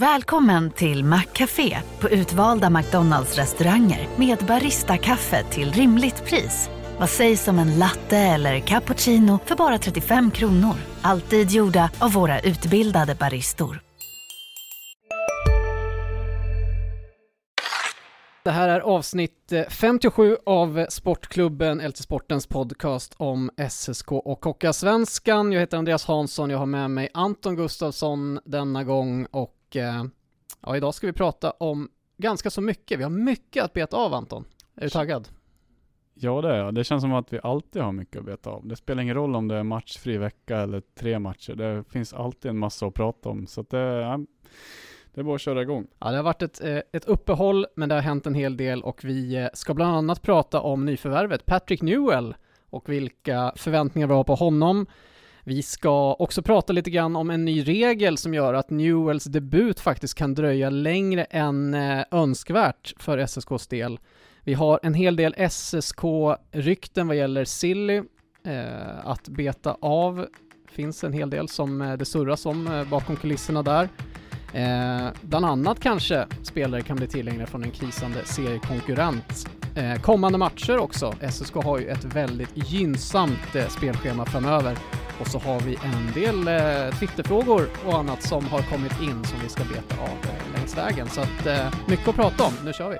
Välkommen till Maccafé på utvalda McDonalds restauranger med Baristakaffe till rimligt pris. Vad sägs om en latte eller cappuccino för bara 35 kronor? Alltid gjorda av våra utbildade baristor. Det här är avsnitt eh, 57 av Sportklubben, LT Sportens podcast om SSK och Hockeyallsvenskan. Jag heter Andreas Hansson, jag har med mig Anton Gustafsson denna gång och ja, idag ska vi prata om ganska så mycket. Vi har mycket att beta av Anton. Är du taggad? Ja det är jag. Det känns som att vi alltid har mycket att beta av. Det spelar ingen roll om det är matchfri vecka eller tre matcher. Det finns alltid en massa att prata om. Så det, ja, det är bara att köra igång. Ja, det har varit ett, eh, ett uppehåll, men det har hänt en hel del och vi eh, ska bland annat prata om nyförvärvet Patrick Newell och vilka förväntningar vi har på honom. Vi ska också prata lite grann om en ny regel som gör att Newells debut faktiskt kan dröja längre än eh, önskvärt för SSKs del. Vi har en hel del SSK-rykten vad gäller Silly eh, att beta av. finns en hel del som eh, det surras om eh, bakom kulisserna där. Eh, bland annat kanske spelare kan bli tillgängliga från en krisande seriekonkurrent. Eh, kommande matcher också. SSK har ju ett väldigt gynnsamt eh, spelschema framöver. Och så har vi en del eh, Twitterfrågor och annat som har kommit in som vi ska beta av eh, längs vägen. Så att eh, mycket att prata om. Nu kör vi!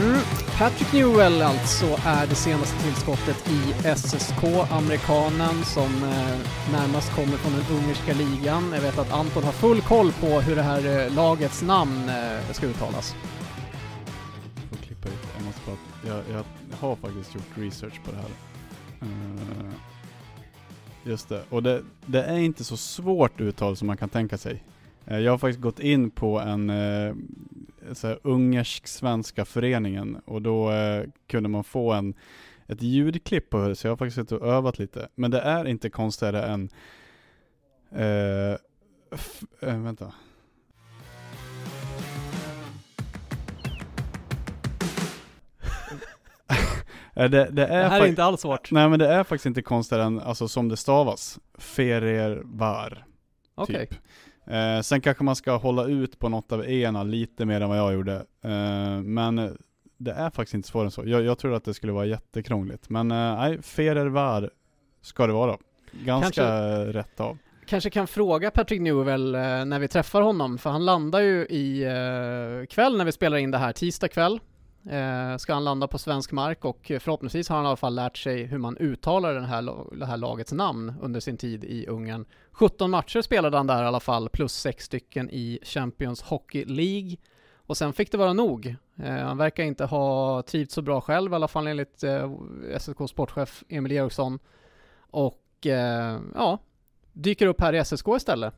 Mm. Patrick Newell alltså är det senaste tillskottet i SSK, amerikanen som eh, närmast kommer från den ungerska ligan. Jag vet att Anton har full koll på hur det här eh, lagets namn eh, ska uttalas. Jag får klippa ut. Jag, måste bara, jag, jag har faktiskt gjort research på det här. Uh, just det. Och det, det, är inte så svårt uttal som man kan tänka sig. Uh, jag har faktiskt gått in på en uh, så ungersk-svenska föreningen och då eh, kunde man få en, ett ljudklipp på det, så jag har faktiskt suttit och övat lite. Men det är inte konstigare än, eh, äh, vänta. det, det, är det här är inte alls svårt. Nej men det är faktiskt inte konstigare än, alltså som det stavas, Ferervar. Okej. Okay. Typ. Eh, sen kanske man ska hålla ut på något av ena lite mer än vad jag gjorde. Eh, men det är faktiskt inte svårare än så. Jag, jag tror att det skulle vara jättekrångligt. Men eh, nej, Ferer var ska det vara. Ganska kanske, rätt av. Kanske kan fråga Patrick Newell eh, när vi träffar honom, för han landar ju i eh, kväll när vi spelar in det här, tisdag kväll. Eh, ska han landa på svensk mark och förhoppningsvis har han i alla fall lärt sig hur man uttalar den här, det här lagets namn under sin tid i Ungern. 17 matcher spelade han där i alla fall, plus 6 stycken i Champions Hockey League. Och sen fick det vara nog. Eh, han verkar inte ha trivts så bra själv, i alla fall enligt eh, SSK sportchef Emil Eriksson. Och eh, ja, dyker upp här i SSK istället.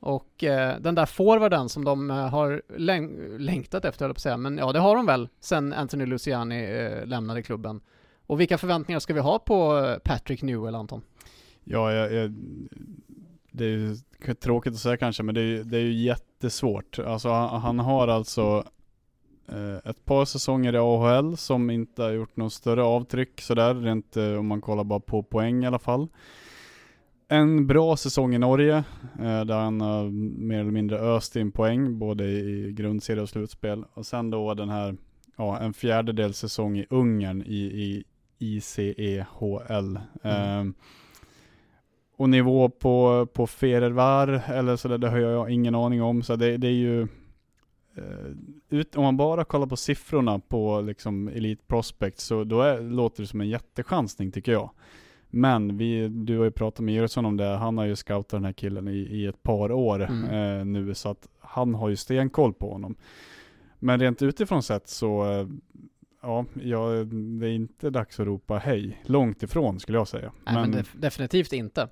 Och eh, den där forwarden som de eh, har läng längtat efter, höll jag på att säga, men ja, det har de väl sen Anthony Luciani eh, lämnade klubben. Och vilka förväntningar ska vi ha på eh, Patrick Newell, Anton? Ja, jag, jag, det är ju tråkigt att säga kanske, men det är, det är ju jättesvårt. Alltså han, han har alltså eh, ett par säsonger i AHL som inte har gjort något större avtryck sådär, rent eh, om man kollar bara på poäng i alla fall en bra säsong i Norge, eh, där han har mer eller mindre öst in poäng, både i grundserie och slutspel. Och sen då den här, ja, en fjärdedels säsong i Ungern i, i ICEHL. Mm. Eh, och nivå på, på Ferervar eller sådär, det har jag ingen aning om. Så det, det är ju, eh, ut, om man bara kollar på siffrorna på liksom Elite Prospect så då är, låter det som en jättechansning tycker jag. Men vi, du har ju pratat med Eriksson om det, han har ju scoutat den här killen i, i ett par år mm. eh, nu, så att han har ju stenkoll på honom. Men rent utifrån sett så, eh, ja, ja, det är inte dags att ropa hej. Långt ifrån skulle jag säga. Nej, men, men def definitivt inte.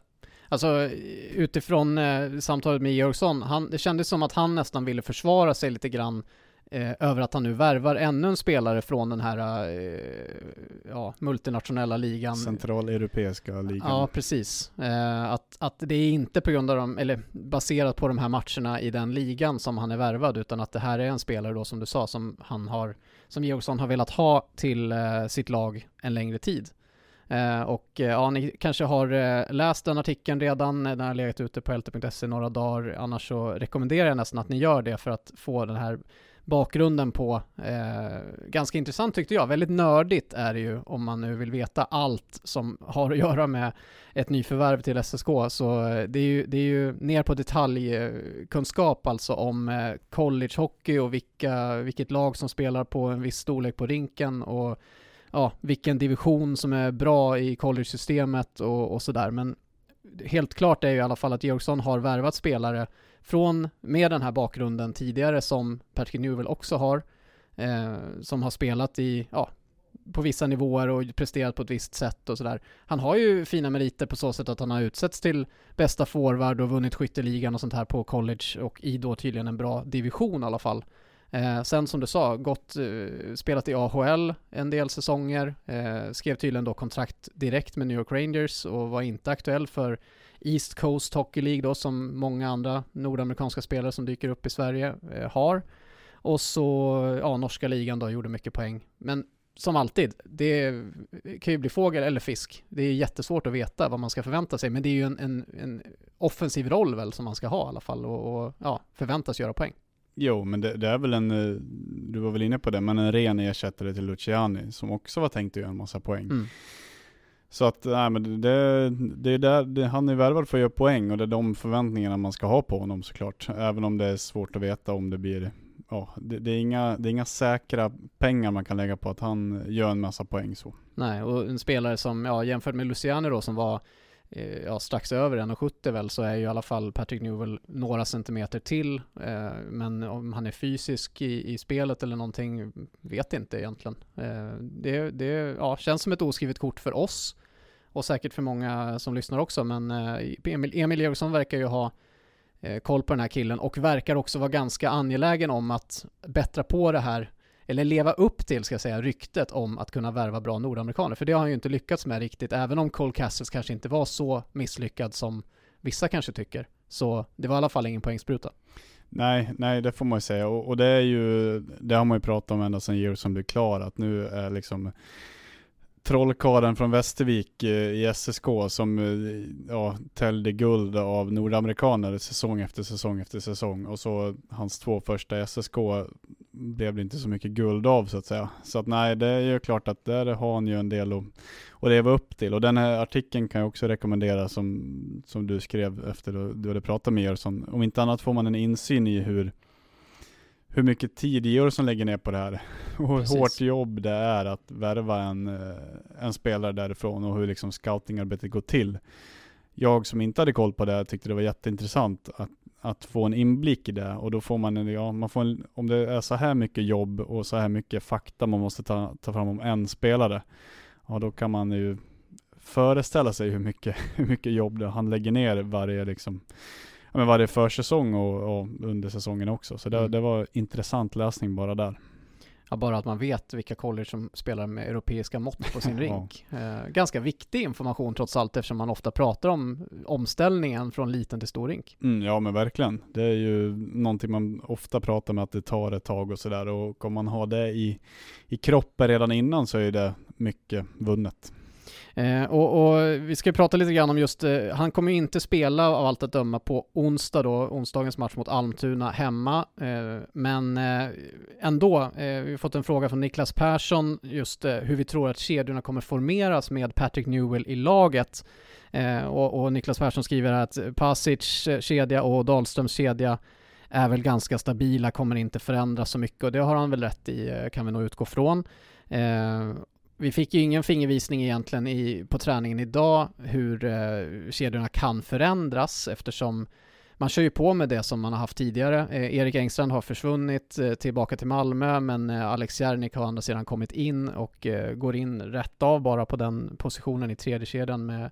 Alltså utifrån eh, samtalet med Georgsson, han, det kändes som att han nästan ville försvara sig lite grann eh, över att han nu värvar ännu en spelare från den här eh, ja, multinationella ligan. Centraleuropeiska ligan. Ja, precis. Eh, att, att det är inte på grund av dem, eller baserat på de här matcherna i den ligan som han är värvad, utan att det här är en spelare då som du sa, som han har, som Georgsson har velat ha till eh, sitt lag en längre tid. Eh, och eh, ja, ni kanske har eh, läst den artikeln redan, den har legat ute på lt.se några dagar, annars så rekommenderar jag nästan att ni gör det för att få den här bakgrunden på, eh, ganska intressant tyckte jag, väldigt nördigt är det ju om man nu vill veta allt som har att göra med ett nyförvärv till SSK, så eh, det är ju, det är ju ner på detaljkunskap alltså om eh, collegehockey och vilka, vilket lag som spelar på en viss storlek på rinken och ja, vilken division som är bra i college-systemet och, och sådär. Men helt klart är ju i alla fall att Georgsson har värvat spelare från, med den här bakgrunden tidigare som Patrick Newell också har, eh, som har spelat i, ja, på vissa nivåer och presterat på ett visst sätt och sådär. Han har ju fina meriter på så sätt att han har utsetts till bästa forward och vunnit skytteligan och sånt här på college och i då tydligen en bra division i alla fall. Eh, sen som du sa, gått, eh, spelat i AHL en del säsonger, eh, skrev tydligen då kontrakt direkt med New York Rangers och var inte aktuell för East Coast Hockey League då som många andra nordamerikanska spelare som dyker upp i Sverige eh, har. Och så, ja, norska ligan då gjorde mycket poäng. Men som alltid, det kan ju bli fågel eller fisk. Det är jättesvårt att veta vad man ska förvänta sig, men det är ju en, en, en offensiv roll väl som man ska ha i alla fall och, och ja, förväntas göra poäng. Jo, men det, det, är väl en, eh, du var väl inne på det, men en ren ersättare till Luciani som också var tänkt att göra en massa poäng. Mm. Så att, nej men det, det är där, det, han är värvad för att göra poäng och det är de förväntningarna man ska ha på honom såklart. Även om det är svårt att veta om det blir, ja, det, det, är inga, det är inga säkra pengar man kan lägga på att han gör en massa poäng så. Nej, och en spelare som, ja jämfört med Luciani då som var Eh, ja, strax över 1,70 väl så är ju i alla fall Patrick Newell några centimeter till. Eh, men om han är fysisk i, i spelet eller någonting vet inte egentligen. Eh, det det ja, känns som ett oskrivet kort för oss och säkert för många som lyssnar också. Men eh, Emil, Emil Eriksson verkar ju ha eh, koll på den här killen och verkar också vara ganska angelägen om att bättra på det här eller leva upp till, ska jag säga, ryktet om att kunna värva bra nordamerikaner. För det har han ju inte lyckats med riktigt, även om Cole Castles kanske inte var så misslyckad som vissa kanske tycker. Så det var i alla fall ingen poängspruta. Nej, nej det får man ju säga. Och, och det är ju, det har man ju pratat om ända sedan som blev klar, att nu är liksom trollkarlen från Västervik eh, i SSK som eh, ja, täljde guld av nordamerikaner säsong efter säsong efter säsong. Och så hans två första i SSK blev det inte så mycket guld av så att säga. Så att nej, det är ju klart att där har han ju en del att, att leva upp till. Och den här artikeln kan jag också rekommendera som, som du skrev efter du hade pratat med Jörsson. Om inte annat får man en insyn i hur hur mycket tid Jörsson lägger ner på det här. Och hur Precis. hårt jobb det är att värva en, eh, en spelare därifrån och hur liksom scoutingarbetet går till. Jag som inte hade koll på det tyckte det var jätteintressant att, att få en inblick i det och då får man en, ja, man får en, om det är så här mycket jobb och så här mycket fakta man måste ta, ta fram om en spelare, ja då kan man ju föreställa sig hur mycket, hur mycket jobb han lägger ner varje liksom men varje försäsong och, och under säsongen också. Så det, mm. det var intressant läsning bara där. Ja, bara att man vet vilka college som spelar med europeiska mått på sin rink. Eh, ganska viktig information trots allt eftersom man ofta pratar om omställningen från liten till stor rink. Mm, ja men verkligen. Det är ju någonting man ofta pratar med att det tar ett tag och sådär och om man har det i, i kroppen redan innan så är det mycket vunnet. Eh, och, och, vi ska prata lite grann om just, eh, han kommer ju inte spela av allt att döma på onsdag då, onsdagens match mot Almtuna hemma. Eh, men eh, ändå, eh, vi har fått en fråga från Niklas Persson just eh, hur vi tror att kedjorna kommer formeras med Patrick Newell i laget. Eh, och, och, Niklas Persson skriver att Pasic eh, kedja och Dahlströms kedja är väl ganska stabila, kommer inte förändras så mycket och det har han väl rätt i, eh, kan vi nog utgå från. Eh, vi fick ju ingen fingervisning egentligen i, på träningen idag hur eh, kedjorna kan förändras eftersom man kör ju på med det som man har haft tidigare. Eh, Erik Engstrand har försvunnit eh, tillbaka till Malmö men eh, Alex Järnik har å andra sidan kommit in och eh, går in rätt av bara på den positionen i tredje kedjan med,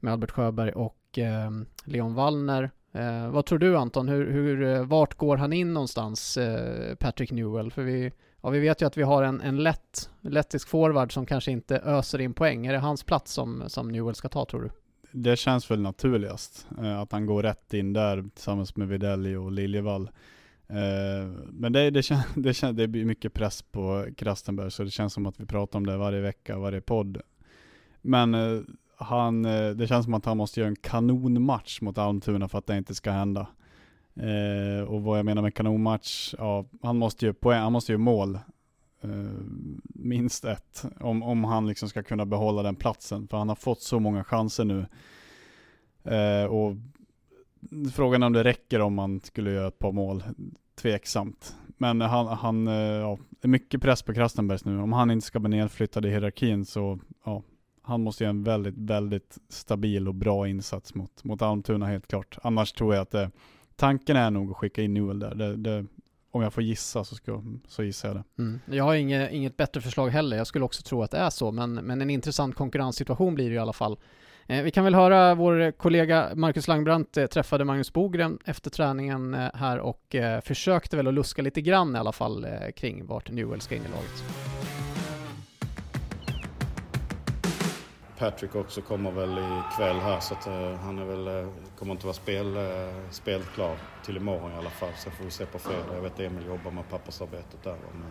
med Albert Sjöberg och eh, Leon Wallner. Eh, vad tror du Anton, hur, hur, eh, vart går han in någonstans, eh, Patrick Newell? För vi Ja, vi vet ju att vi har en, en lätt, lettisk forward som kanske inte öser in poäng. Är det hans plats som, som Newell ska ta tror du? Det känns väl naturligast, eh, att han går rätt in där tillsammans med Videlli och Liljevall. Eh, men det, det, kän, det, kän, det blir mycket press på Krastenberg, så det känns som att vi pratar om det varje vecka, varje podd. Men eh, han, eh, det känns som att han måste göra en kanonmatch mot Almtuna för att det inte ska hända. Eh, och vad jag menar med kanonmatch, ja, han måste ju poäng, han måste ju mål. Eh, minst ett, om, om han liksom ska kunna behålla den platsen. För han har fått så många chanser nu. Eh, och frågan är om det räcker om man skulle göra ett par mål. Tveksamt. Men han, han eh, ja, det är mycket press på Krastenbergs nu. Om han inte ska bli nedflyttad i hierarkin så, ja, han måste göra en väldigt, väldigt stabil och bra insats mot, mot Almtuna helt klart. Annars tror jag att det, tanken är nog att skicka in Newell där. Det, det, om jag får gissa så, ska, så gissar jag det. Mm. Jag har inget, inget bättre förslag heller. Jag skulle också tro att det är så, men, men en intressant konkurrenssituation blir det i alla fall. Eh, vi kan väl höra vår kollega Marcus Langbrandt eh, träffade Magnus Bogren efter träningen eh, här och försökte väl att luska lite grann i alla fall kring vart Newell ska in i laget. Patrick också kommer väl ikväll här så att uh, han är väl, uh, kommer inte vara spel, uh, spelklar till imorgon i alla fall. Så får vi se på fredag. Jag vet Emil jobbar med pappersarbetet där. Men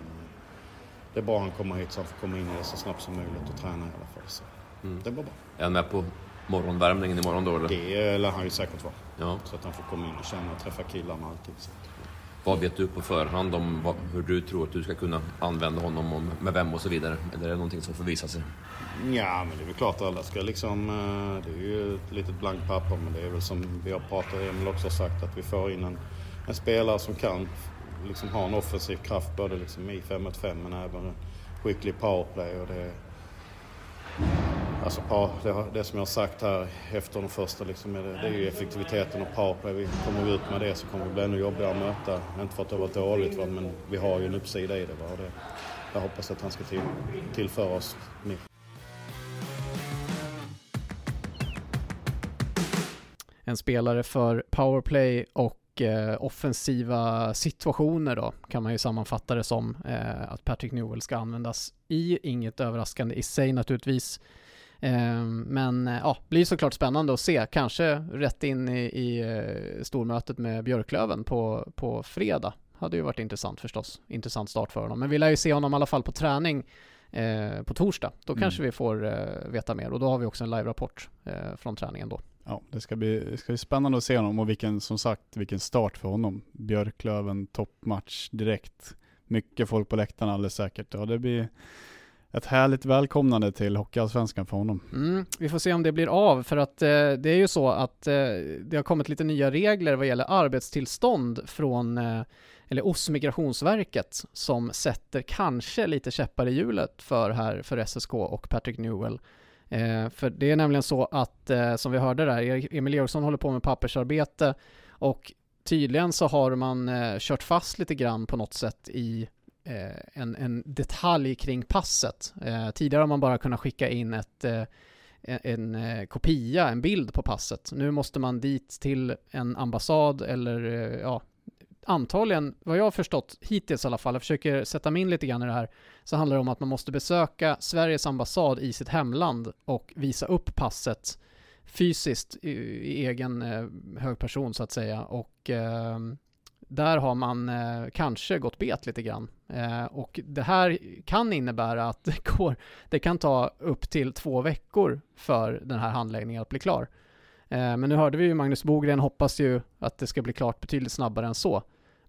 det är bra att han kommer hit så han får komma in i det så snabbt som möjligt och träna i alla fall. Så mm. det blir bra. Är han med på morgonvärmningen imorgon då eller? Det lär han ju säkert vara. Ja. Så att han får komma in och känna och träffa killarna alltid. Så. Vad vet du på förhand om vad, hur du tror att du ska kunna använda honom, och med vem och så vidare? Eller är det någonting som får visa sig? Ja, men det är väl klart att alla ska liksom... Eh, det är ju ett litet blankt papper, men det är väl som vi har pratat om, Emil också har sagt, att vi får in en, en spelare som kan liksom ha en offensiv kraft både liksom i 5 mot 5 men även en skicklig powerplay. Och det, Alltså, det, det som jag har sagt här efter de första, liksom, det, det är ju effektiviteten och powerplay. Vi kommer vi ut med det så kommer det bli ännu jobbigare att möta. Inte för att det har varit dåligt, va? men vi har ju en uppsida i det. Va? Och det jag hoppas att han ska till, tillföra oss mer. En spelare för powerplay och eh, offensiva situationer då, kan man ju sammanfatta det som. Eh, att Patrick Newell ska användas i, inget överraskande i sig naturligtvis. Ehm, men eh, ja, blir såklart spännande att se, kanske rätt in i, i eh, stormötet med Björklöven på, på fredag. Hade ju varit intressant förstås, intressant start för honom. Men vi lär ju se honom i alla fall på träning eh, på torsdag. Då mm. kanske vi får eh, veta mer och då har vi också en live-rapport eh, från träningen då. Ja, det ska, bli, det ska bli spännande att se honom och vilken, som sagt, vilken start för honom. Björklöven, toppmatch direkt. Mycket folk på läktarna alldeles säkert. Ja, det blir ett härligt välkomnande till Hockeyallsvenskan för honom. Mm, vi får se om det blir av, för att eh, det är ju så att eh, det har kommit lite nya regler vad gäller arbetstillstånd från eh, eller OS Migrationsverket som sätter kanske lite käppar i hjulet för här för SSK och Patrick Newell. Eh, för det är nämligen så att, eh, som vi hörde där, e- Emil Eriksson håller på med pappersarbete och tydligen så har man eh, kört fast lite grann på något sätt i Eh, en, en detalj kring passet. Eh, tidigare har man bara kunnat skicka in ett, eh, e-, en, en kopia, en bild på passet. Nu måste man dit till en ambassad eller eh, ja, antagligen, vad jag har förstått hittills i alla fall, jag försöker sätta mig in lite grann i det här, så handlar det om att man måste besöka Sveriges ambassad i sitt hemland och visa upp passet fysiskt i, i egen eh, hög person så att säga och eh, där har man eh, kanske gått bet lite grann. Eh, och det här kan innebära att det, går, det kan ta upp till två veckor för den här handläggningen att bli klar. Eh, men nu hörde vi ju Magnus Bogren hoppas ju att det ska bli klart betydligt snabbare än så.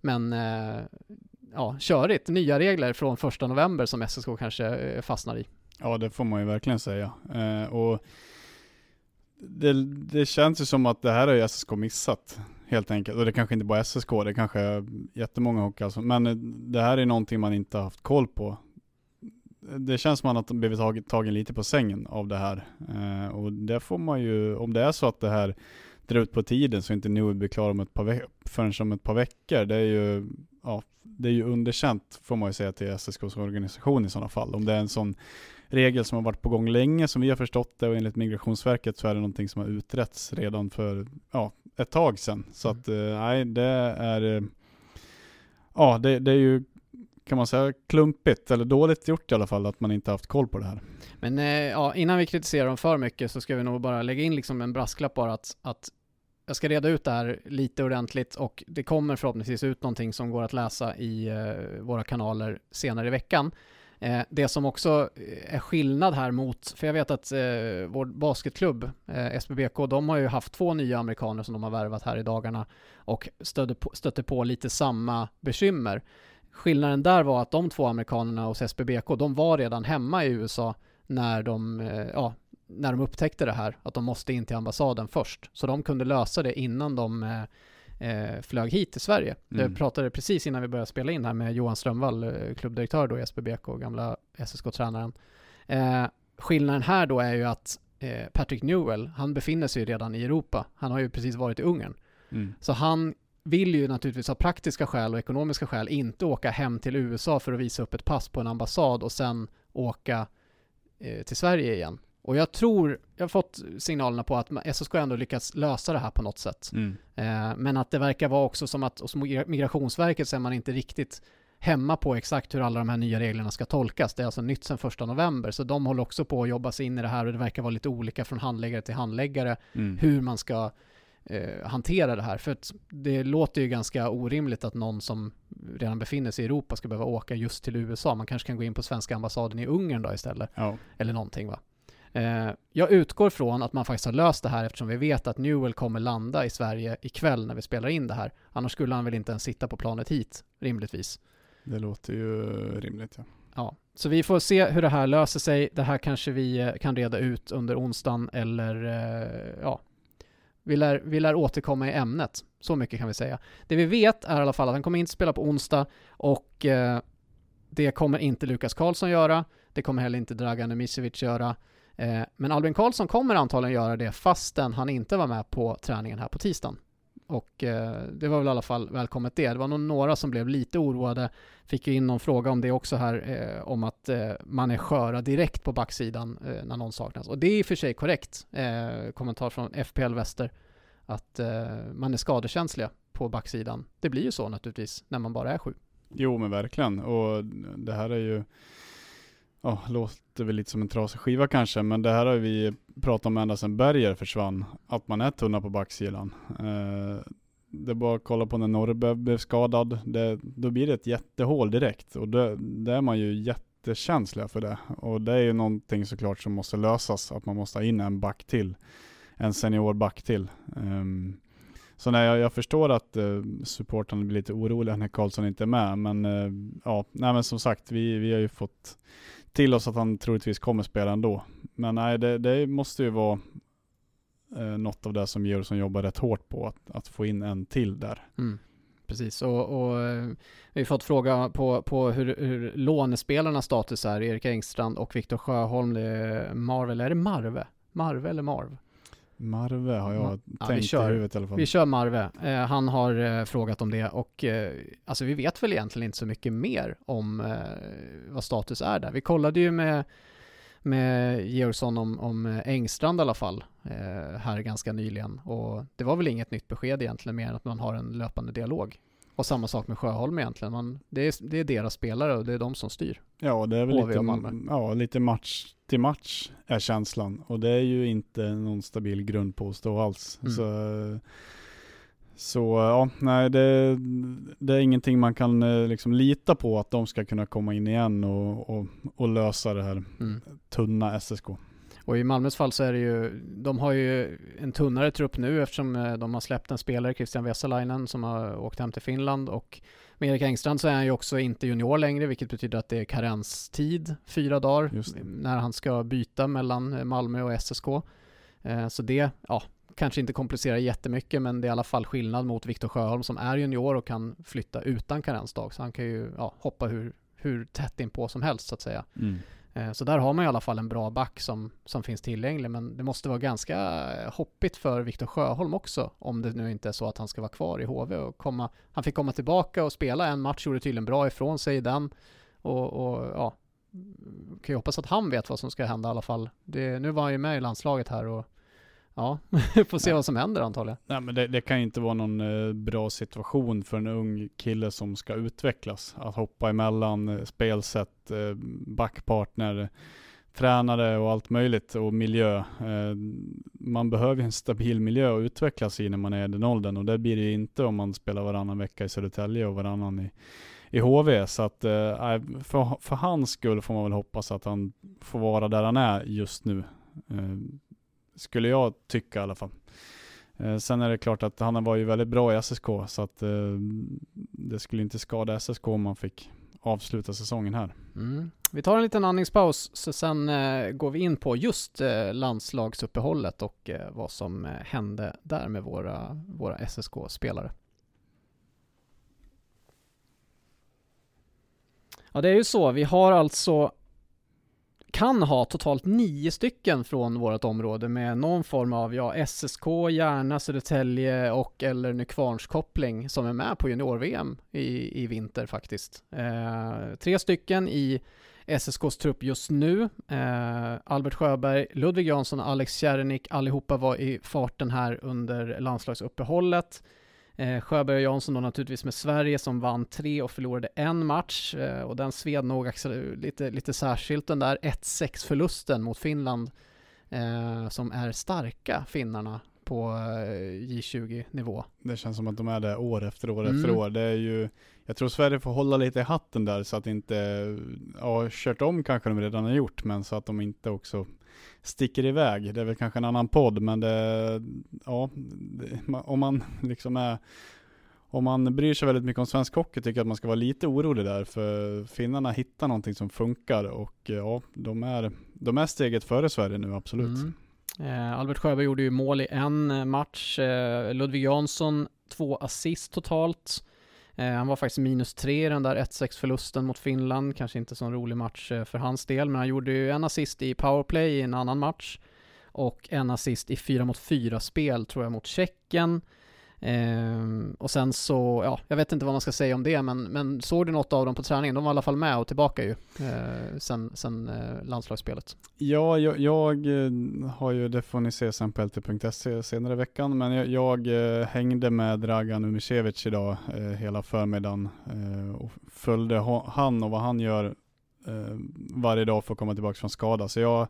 Men eh, ja, körigt. Nya regler från första november som SSK kanske eh, fastnar i. Ja, det får man ju verkligen säga. Eh, och det, det känns ju som att det här har ju SSK missat helt enkelt. Och det kanske inte bara SSK, det kanske är jättemånga hockey alltså. Men eh, det här är någonting man inte har haft koll på. Det känns som att man har blivit tagen, tagen lite på sängen av det här. Eh, och det får man ju, om det är så att det här drar ut på tiden så inte nu blir klar om ett par veckor, förrän om ett par veckor. Det är ju, ja, det är ju underkänt får man ju säga till SSKs organisation i sådana fall. Om det är en sån regel som har varit på gång länge som vi har förstått det och enligt Migrationsverket så är det någonting som har utretts redan för ja, ett tag sedan. Så mm. att eh, nej, det är eh, ja, det, det är ju kan man säga klumpigt eller dåligt gjort i alla fall att man inte haft koll på det här. Men eh, ja, innan vi kritiserar dem för mycket så ska vi nog bara lägga in liksom en brasklapp bara att, att jag ska reda ut det här lite ordentligt och det kommer förhoppningsvis ut någonting som går att läsa i eh, våra kanaler senare i veckan. Eh, det som också eh, är skillnad här mot, för jag vet att eh, vår basketklubb, eh, SBBK, de har ju haft två nya amerikaner som de har värvat här i dagarna och stötte på, stötte på lite samma bekymmer. Skillnaden där var att de två amerikanerna hos SBBK, de var redan hemma i USA när de, eh, ja, när de upptäckte det här, att de måste in till ambassaden först. Så de kunde lösa det innan de eh, eh, flög hit till Sverige. Mm. Jag pratade precis innan vi började spela in här med Johan Strömvall, eh, klubbdirektör då i SBBK gamla SSK-tränaren. Eh, skillnaden här då är ju att eh, Patrick Newell, han befinner sig ju redan i Europa. Han har ju precis varit i Ungern. Mm. Så han vill ju naturligtvis av praktiska skäl och ekonomiska skäl inte åka hem till USA för att visa upp ett pass på en ambassad och sen åka eh, till Sverige igen. Och jag tror, jag har fått signalerna på att SSK ändå lyckats lösa det här på något sätt. Mm. Eh, men att det verkar vara också som att hos Migrationsverket så är man inte riktigt hemma på exakt hur alla de här nya reglerna ska tolkas. Det är alltså nytt sedan första november, så de håller också på att jobba sig in i det här och det verkar vara lite olika från handläggare till handläggare mm. hur man ska eh, hantera det här. För det låter ju ganska orimligt att någon som redan befinner sig i Europa ska behöva åka just till USA. Man kanske kan gå in på svenska ambassaden i Ungern då istället. Ja. Eller någonting va. Eh, jag utgår från att man faktiskt har löst det här eftersom vi vet att Newell kommer landa i Sverige ikväll när vi spelar in det här. Annars skulle han väl inte ens sitta på planet hit, rimligtvis. Det låter ju rimligt ja. Ja, så vi får se hur det här löser sig. Det här kanske vi eh, kan reda ut under onsdagen eller eh, ja, vi lär, vi lär återkomma i ämnet. Så mycket kan vi säga. Det vi vet är i alla fall att han kommer inte spela på onsdag och eh, det kommer inte Lukas Karlsson göra. Det kommer heller inte Dragan Emisevic göra. Eh, men Albin Karlsson kommer antagligen göra det fastän han inte var med på träningen här på tisdagen. Och eh, det var väl i alla fall välkommet det. Det var nog några som blev lite oroade. Fick ju in någon fråga om det också här, eh, om att eh, man är sköra direkt på backsidan eh, när någon saknas. Och det är i och för sig korrekt. Eh, kommentar från FPL Väster. Att eh, man är skadekänsliga på backsidan. Det blir ju så naturligtvis när man bara är sju. Jo men verkligen. Och det här är ju ja, låter väl lite som en trasig skiva kanske, men det här har vi pratat om ända sedan Berger försvann, att man är tunna på backsidan. Eh, det är bara att kolla på när Norrby blev skadad, det, då blir det ett jättehål direkt och det, det är man ju jättekänsliga för det. Och det är ju någonting såklart som måste lösas, att man måste ha in en back till, en seniorback till. Eh, så nej, jag, jag förstår att eh, supportrarna blir lite oroliga när Karlsson inte är med, men eh, ja, nej men som sagt, vi, vi har ju fått till oss att han troligtvis kommer spela ändå. Men nej, det, det måste ju vara eh, något av det som Georgsson jobbar rätt hårt på, att, att få in en till där. Mm. Precis, och, och eh, vi har fått fråga på, på hur, hur lånespelarnas status är, Erik Engstrand och Viktor Sjöholm, det är Marvel, eller är det Marve? Marve eller Marv? Marve har jag ja, tänkt kör, i huvudet i alla fall. Vi kör Marve. Eh, han har eh, frågat om det och eh, alltså vi vet väl egentligen inte så mycket mer om eh, vad status är där. Vi kollade ju med, med Georgsson om, om Engstrand i alla fall eh, här ganska nyligen och det var väl inget nytt besked egentligen mer än att man har en löpande dialog. Och samma sak med Sjöholm egentligen. Man, det, är, det är deras spelare och det är de som styr. Ja, det är väl lite, ja, lite match till match är känslan. Och det är ju inte någon stabil grund på att stå alls. Mm. Så, så ja, nej det, det, är ingenting man kan eh, liksom lita på att de ska kunna komma in igen och, och, och lösa det här mm. tunna SSK. Och i Malmös fall så är det ju, de har ju en tunnare trupp nu eftersom eh, de har släppt en spelare, Christian Vesalainen, som har åkt hem till Finland och med Erik Engstrand så är han ju också inte junior längre, vilket betyder att det är karenstid, fyra dagar, när han ska byta mellan eh, Malmö och SSK. Eh, så det, ja, kanske inte komplicerar jättemycket, men det är i alla fall skillnad mot Viktor Sjöholm som är junior och kan flytta utan karensdag, så han kan ju ja, hoppa hur, hur tätt inpå som helst så att säga. Mm. Eh, så där har man i alla fall en bra back som, som finns tillgänglig, men det måste vara ganska eh, hoppigt för Viktor Sjöholm också, om det nu inte är så att han ska vara kvar i HV och komma, han fick komma tillbaka och spela en match, gjorde tydligen bra ifrån sig i den och, och ja, kan ju hoppas att han vet vad som ska hända i alla fall. Det, nu var han ju med i landslaget här och ja, får se Nej. vad som händer antagligen. Nej men det, det kan ju inte vara någon eh, bra situation för en ung kille som ska utvecklas. Att hoppa emellan eh, spelsätt, eh, backpartner, tränare och allt möjligt och miljö. Man behöver en stabil miljö att utvecklas i när man är i den åldern och det blir det ju inte om man spelar varannan vecka i Södertälje och varannan i, i HV. Så att för, för hans skull får man väl hoppas att han får vara där han är just nu. Skulle jag tycka i alla fall. Eh, sen är det klart att han var ju väldigt bra i SSK så att eh, det skulle inte skada SSK om man fick avsluta säsongen här. Mm. Vi tar en liten andningspaus så sen eh, går vi in på just eh, landslagsuppehållet och eh, vad som eh, hände där med våra, våra SSK-spelare. Ja, det är ju så. Vi har alltså kan ha totalt nio stycken från vårt område med någon form av ja, SSK, Järna, Södertälje och eller Nykvarnskoppling som är med på junior-VM i, i vinter faktiskt. Eh, tre stycken i SSKs trupp just nu. Eh, Albert Sjöberg, Ludvig Jansson och Alex Tjernik. allihopa var i farten här under landslagsuppehållet. Eh, Sjöberg och Jansson då naturligtvis med Sverige som vann tre och förlorade en match eh, och den sved nog lite, lite särskilt den där 1-6 förlusten mot Finland eh, som är starka finnarna på eh, J20-nivå. Det känns som att de är det år efter år mm. efter år. Det är ju, jag tror Sverige får hålla lite i hatten där så att inte, ja kört om kanske de redan har gjort, men så att de inte också sticker iväg. Det är väl kanske en annan podd, men det, ja, det, om man liksom är om man bryr sig väldigt mycket om svensk hockey tycker jag att man ska vara lite orolig där, för finnarna hittar någonting som funkar och eh, ja, de är, de är steget före Sverige nu, absolut. Mm. Eh, Albert Sjöberg gjorde ju mål i en eh, match, eh, Ludvig Jansson två assist totalt. Eh, han var faktiskt minus tre i den där 1-6 förlusten mot Finland, kanske inte så en rolig match eh, för hans del, men han gjorde ju en assist i powerplay i en annan match och en assist i 4 mot 4 spel tror jag mot Tjeckien. Eh, och sen så, ja, jag vet inte vad man ska säga om det, men, men såg du något av dem på träningen? De var i alla fall med och tillbaka ju, eh, sen, sen eh, landslagsspelet. Ja, jag, jag, eh, har ju, det får ni se sen på lt.se senare i veckan, men jag, jag eh, hängde med Dragan Umicevic idag eh, hela förmiddagen eh, och följde han och vad han gör varje dag för att komma tillbaka från skada. Så jag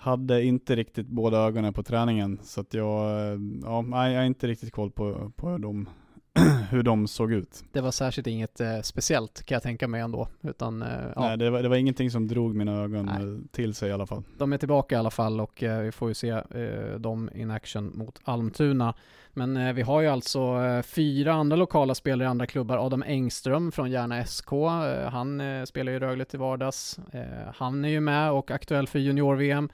hade inte riktigt båda ögonen på träningen, så att jag, eh, ja, jag har inte riktigt koll på, på hur, de, hur de såg ut. Det var särskilt inget eh, speciellt kan jag tänka mig ändå, utan eh, ja. Nej, det var, det var ingenting som drog mina ögon Nej. till sig i alla fall. De är tillbaka i alla fall och eh, vi får ju se eh, dem in action mot Almtuna. Men eh, vi har ju alltså eh, fyra andra lokala spelare i andra klubbar. Adam Engström från Järna SK, eh, han eh, spelar ju Rögle till vardags. Eh, han är ju med och aktuell för junior-VM.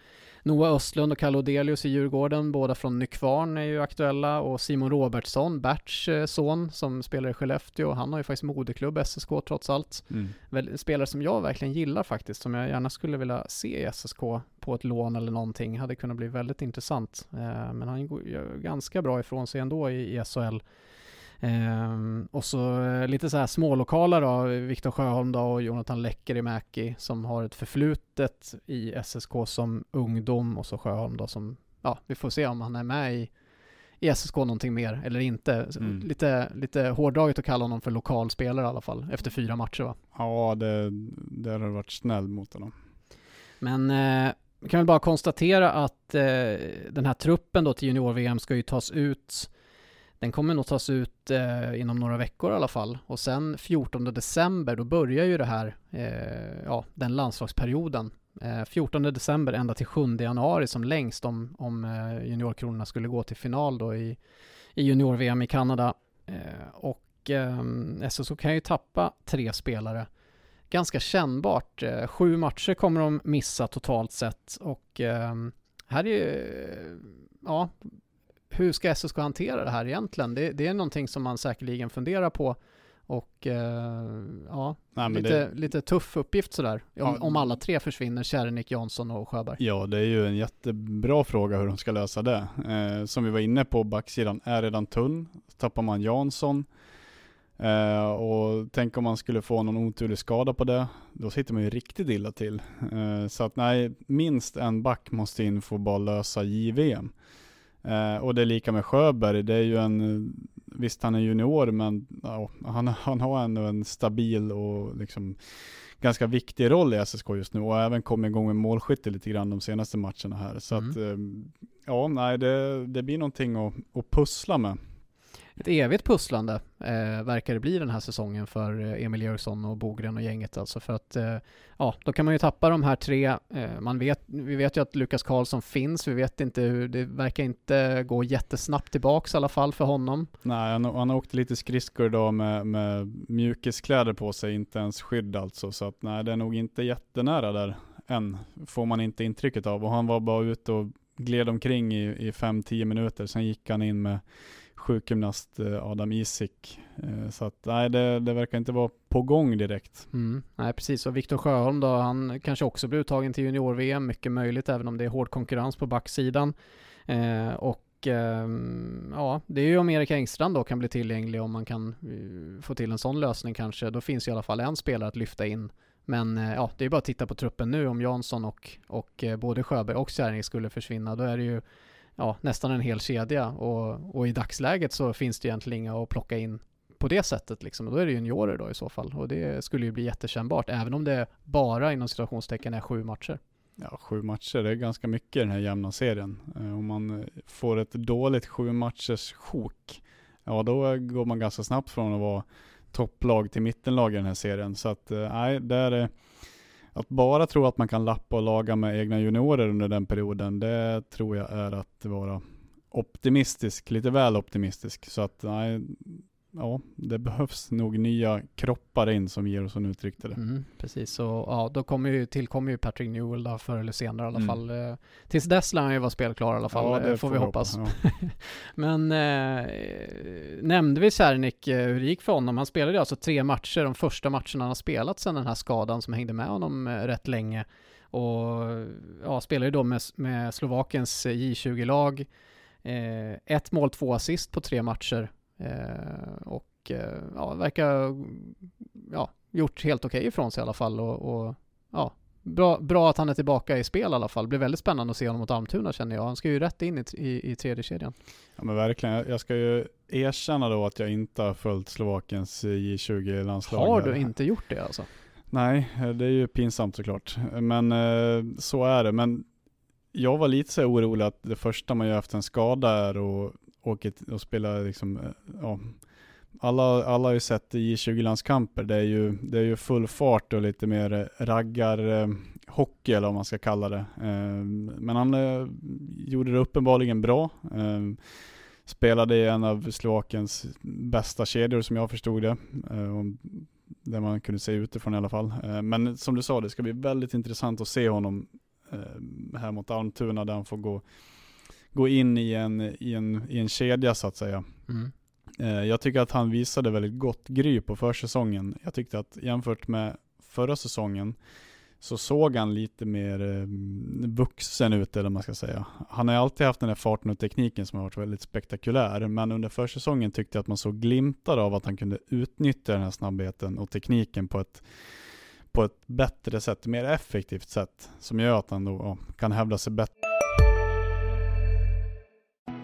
Noah Östlund och Kalle Odelius i Djurgården, båda från Nykvarn är ju aktuella och Simon Robertsson, Berts eh, son som spelar i Skellefteå, han har ju faktiskt moderklubb SSK trots allt. Mm. Spelare som jag verkligen gillar faktiskt, som jag gärna skulle vilja se i SSK på ett lån eller någonting, hade kunnat bli väldigt intressant. Eh, men han gör ganska bra ifrån sig ändå i, i SHL. Um, och så uh, lite så här smålokala då, Viktor Sjöholm då och Jonathan Lekkerimäki som har ett förflutet i SSK som ungdom och så Sjöholm då som, ja, vi får se om han är med i, i SSK någonting mer eller inte. Mm. Lite, lite hårdraget att kalla honom för lokalspelare i alla fall, efter fyra matcher va? Ja, det, det har varit snäll mot honom. Men eh, kan väl bara konstatera att eh, den här truppen då till junior-VM ska ju tas ut den kommer nog tas ut eh, inom några veckor i alla fall. Och sen 14 december, då börjar ju det här, eh, ja, den landslagsperioden. Eh, 14 december ända till 7 januari som längst om, om eh, juniorkronorna skulle gå till final då i, i junior-VM i Kanada. Eh, och eh, SSO kan ju tappa tre spelare ganska kännbart. Eh, sju matcher kommer de missa totalt sett och eh, här är ju, ja, hur ska SSK hantera det här egentligen? Det, det är någonting som man säkerligen funderar på och eh, ja, Nej, lite, det... lite tuff uppgift sådär. Om, ja. om alla tre försvinner, Kärrenik, Jansson och Sjöberg. Ja, det är ju en jättebra fråga hur de ska lösa det. Eh, som vi var inne på, backsidan är redan tunn. Tappar man Jansson, eh, och tänk om man skulle få någon oturlig skada på det, då sitter man ju riktigt illa till. Eh, så att nej, minst en back måste in för att bara lösa JVM. Eh, och det är lika med Sjöberg, det är ju en, visst han är junior men ja, han, han har ändå en stabil och liksom ganska viktig roll i SSK just nu och även kommit igång med målskytte lite grann de senaste matcherna här. Så mm. att, eh, ja, nej, det, det blir någonting att, att pussla med ett evigt pusslande eh, verkar det bli den här säsongen för eh, Emil Jörsson och Bogren och gänget alltså för att eh, ja, då kan man ju tappa de här tre. Eh, man vet, vi vet ju att Lukas Karlsson finns, vi vet inte hur, det verkar inte gå jättesnabbt tillbaks i alla fall för honom. Nej, han, han åkte lite skridskor idag med, med mjukiskläder på sig, inte ens skydd alltså, så att nej, det är nog inte jättenära där än, får man inte intrycket av. Och han var bara ute och gled omkring i, i 5-10 minuter, sen gick han in med sjukgymnast eh, Adam Isik. Eh, så att nej, det, det, verkar inte vara på gång direkt. Mm, nej, precis. Och Viktor Sjöholm då, han kanske också blir uttagen till junior-VM, mycket möjligt, även om det är hård konkurrens på backsidan. Eh, och eh, ja, det är ju om Erik Engstrand då kan bli tillgänglig, om man kan uh, få till en sån lösning kanske. Då finns i alla fall en spelare att lyfta in. Men ja, det är bara att titta på truppen nu. Om Jansson och, och både Sjöberg och Särning skulle försvinna, då är det ju ja, nästan en hel kedja och, och i dagsläget så finns det egentligen inga att plocka in på det sättet liksom. Och då är det juniorer då i så fall och det skulle ju bli jättekännbart även om det bara inom situationstecken är sju matcher. Ja, sju matcher, det är ganska mycket i den här jämna serien. Eh, om man får ett dåligt sju matchers sjok, ja då går man ganska snabbt från att vara topplag till mittenlag i den här serien. Så att eh, nej, där är att bara tro att man kan lappa och laga med egna juniorer under den perioden, det tror jag är att vara optimistisk, lite väl optimistisk. Så att nej, ja, det behövs nog nya kroppar in som Georgsson uttryckte det. Mm, precis, och ja, då kommer ju, tillkommer ju Patrick Newell då förr eller senare i alla mm. fall. Eh, tills dess lär han ju vara spelklar i alla fall, ja, det får, får vi hoppas. hoppas ja. Men eh, nämnde vi Sernik eh, hur det gick för honom? Han spelade alltså tre matcher, de första matcherna han har spelat sedan den här skadan som hängde med honom eh, rätt länge. Och ja, spelade ju då med, med Slovakiens J20-lag. Eh, ett mål, två assist på tre matcher Eh, och eh, ja, verkar ja, gjort helt okej okay ifrån sig i alla fall och, och ja, bra, bra att han är tillbaka i spel i alla fall. Det blir väldigt spännande att se honom mot Almtuna känner jag. Han ska ju rätt in i, i, i tredje kedjan. Ja men verkligen. Jag ska ju erkänna då att jag inte har följt Slovakiens J20-landslag. Har du inte gjort det alltså? Nej, det är ju pinsamt såklart. Men eh, så är det. Men jag var lite så orolig att det första man gör efter en skada är att åker och spelar liksom, eh, ja, alla, alla har ju sett J20-landskamper. Det, är ju, det är ju full fart och lite mer eh, raggarhockey eh, eller vad man ska kalla det. Ehm, men han gjorde det uppenbarligen bra. Ehm, spelade i en av Slovakiens bästa kedjor som jag förstod det. Ehm, där man kunde se utifrån i alla fall. Men som du sa, det ska bli väldigt intressant att se honom här mot Almtuna där han får gå gå in i en, i en, i en kedja så att säga. Mm. Eh, jag tycker att han visade väldigt gott gry på försäsongen. Jag tyckte att jämfört med förra säsongen så såg han lite mer eh, vuxen ut eller man ska säga. Han har alltid haft den här farten och tekniken som har varit väldigt spektakulär, men under försäsongen tyckte jag att man såg glimtar av att han kunde utnyttja den här snabbheten och tekniken på ett på ett bättre sätt, mer effektivt sätt, som gör att han då kan hävda sig bättre.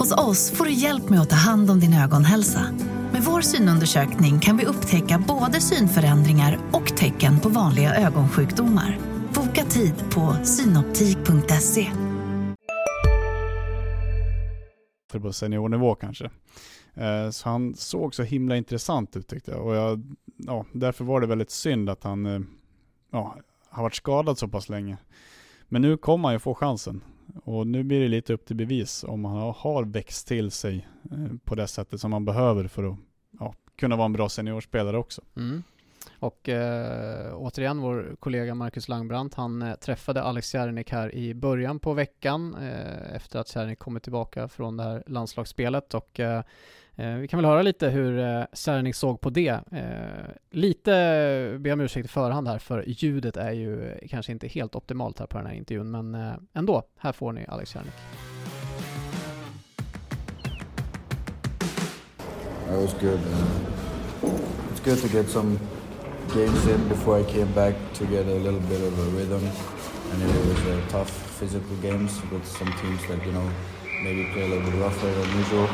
Hos oss får du hjälp med att ta hand om din ögonhälsa. Med vår synundersökning kan vi upptäcka både synförändringar och tecken på vanliga ögonsjukdomar. Boka tid på synoptik.se. På seniornivå kanske. Eh, så han såg så himla intressant ut tyckte jag. Och jag, ja, därför var det väldigt synd att han eh, ja, har varit skadad så pass länge. Men nu kommer han ju få chansen. Och nu blir det lite upp till bevis om han har växt till sig eh, på det sättet som man behöver för att ja, kunna vara en bra seniorspelare också. Mm. Och eh, återigen vår kollega Marcus Langbrandt, han eh, träffade Alex Järnik här i början på veckan eh, efter att Järnik kommit tillbaka från det här landslagsspelet och eh, Eh, vi kan väl höra lite hur eh, Cernik såg på det. Eh, lite ber om ursäkt i förhand här för ljudet är ju kanske inte helt optimalt här på den här intervjun men ändå, här får ni Alex Cernik. It was good. it's good to get some games in before I came back to get a little bit of a rhythm. and it was uh, tough physical games with some teams that you know maybe play a little bit rougher than usual.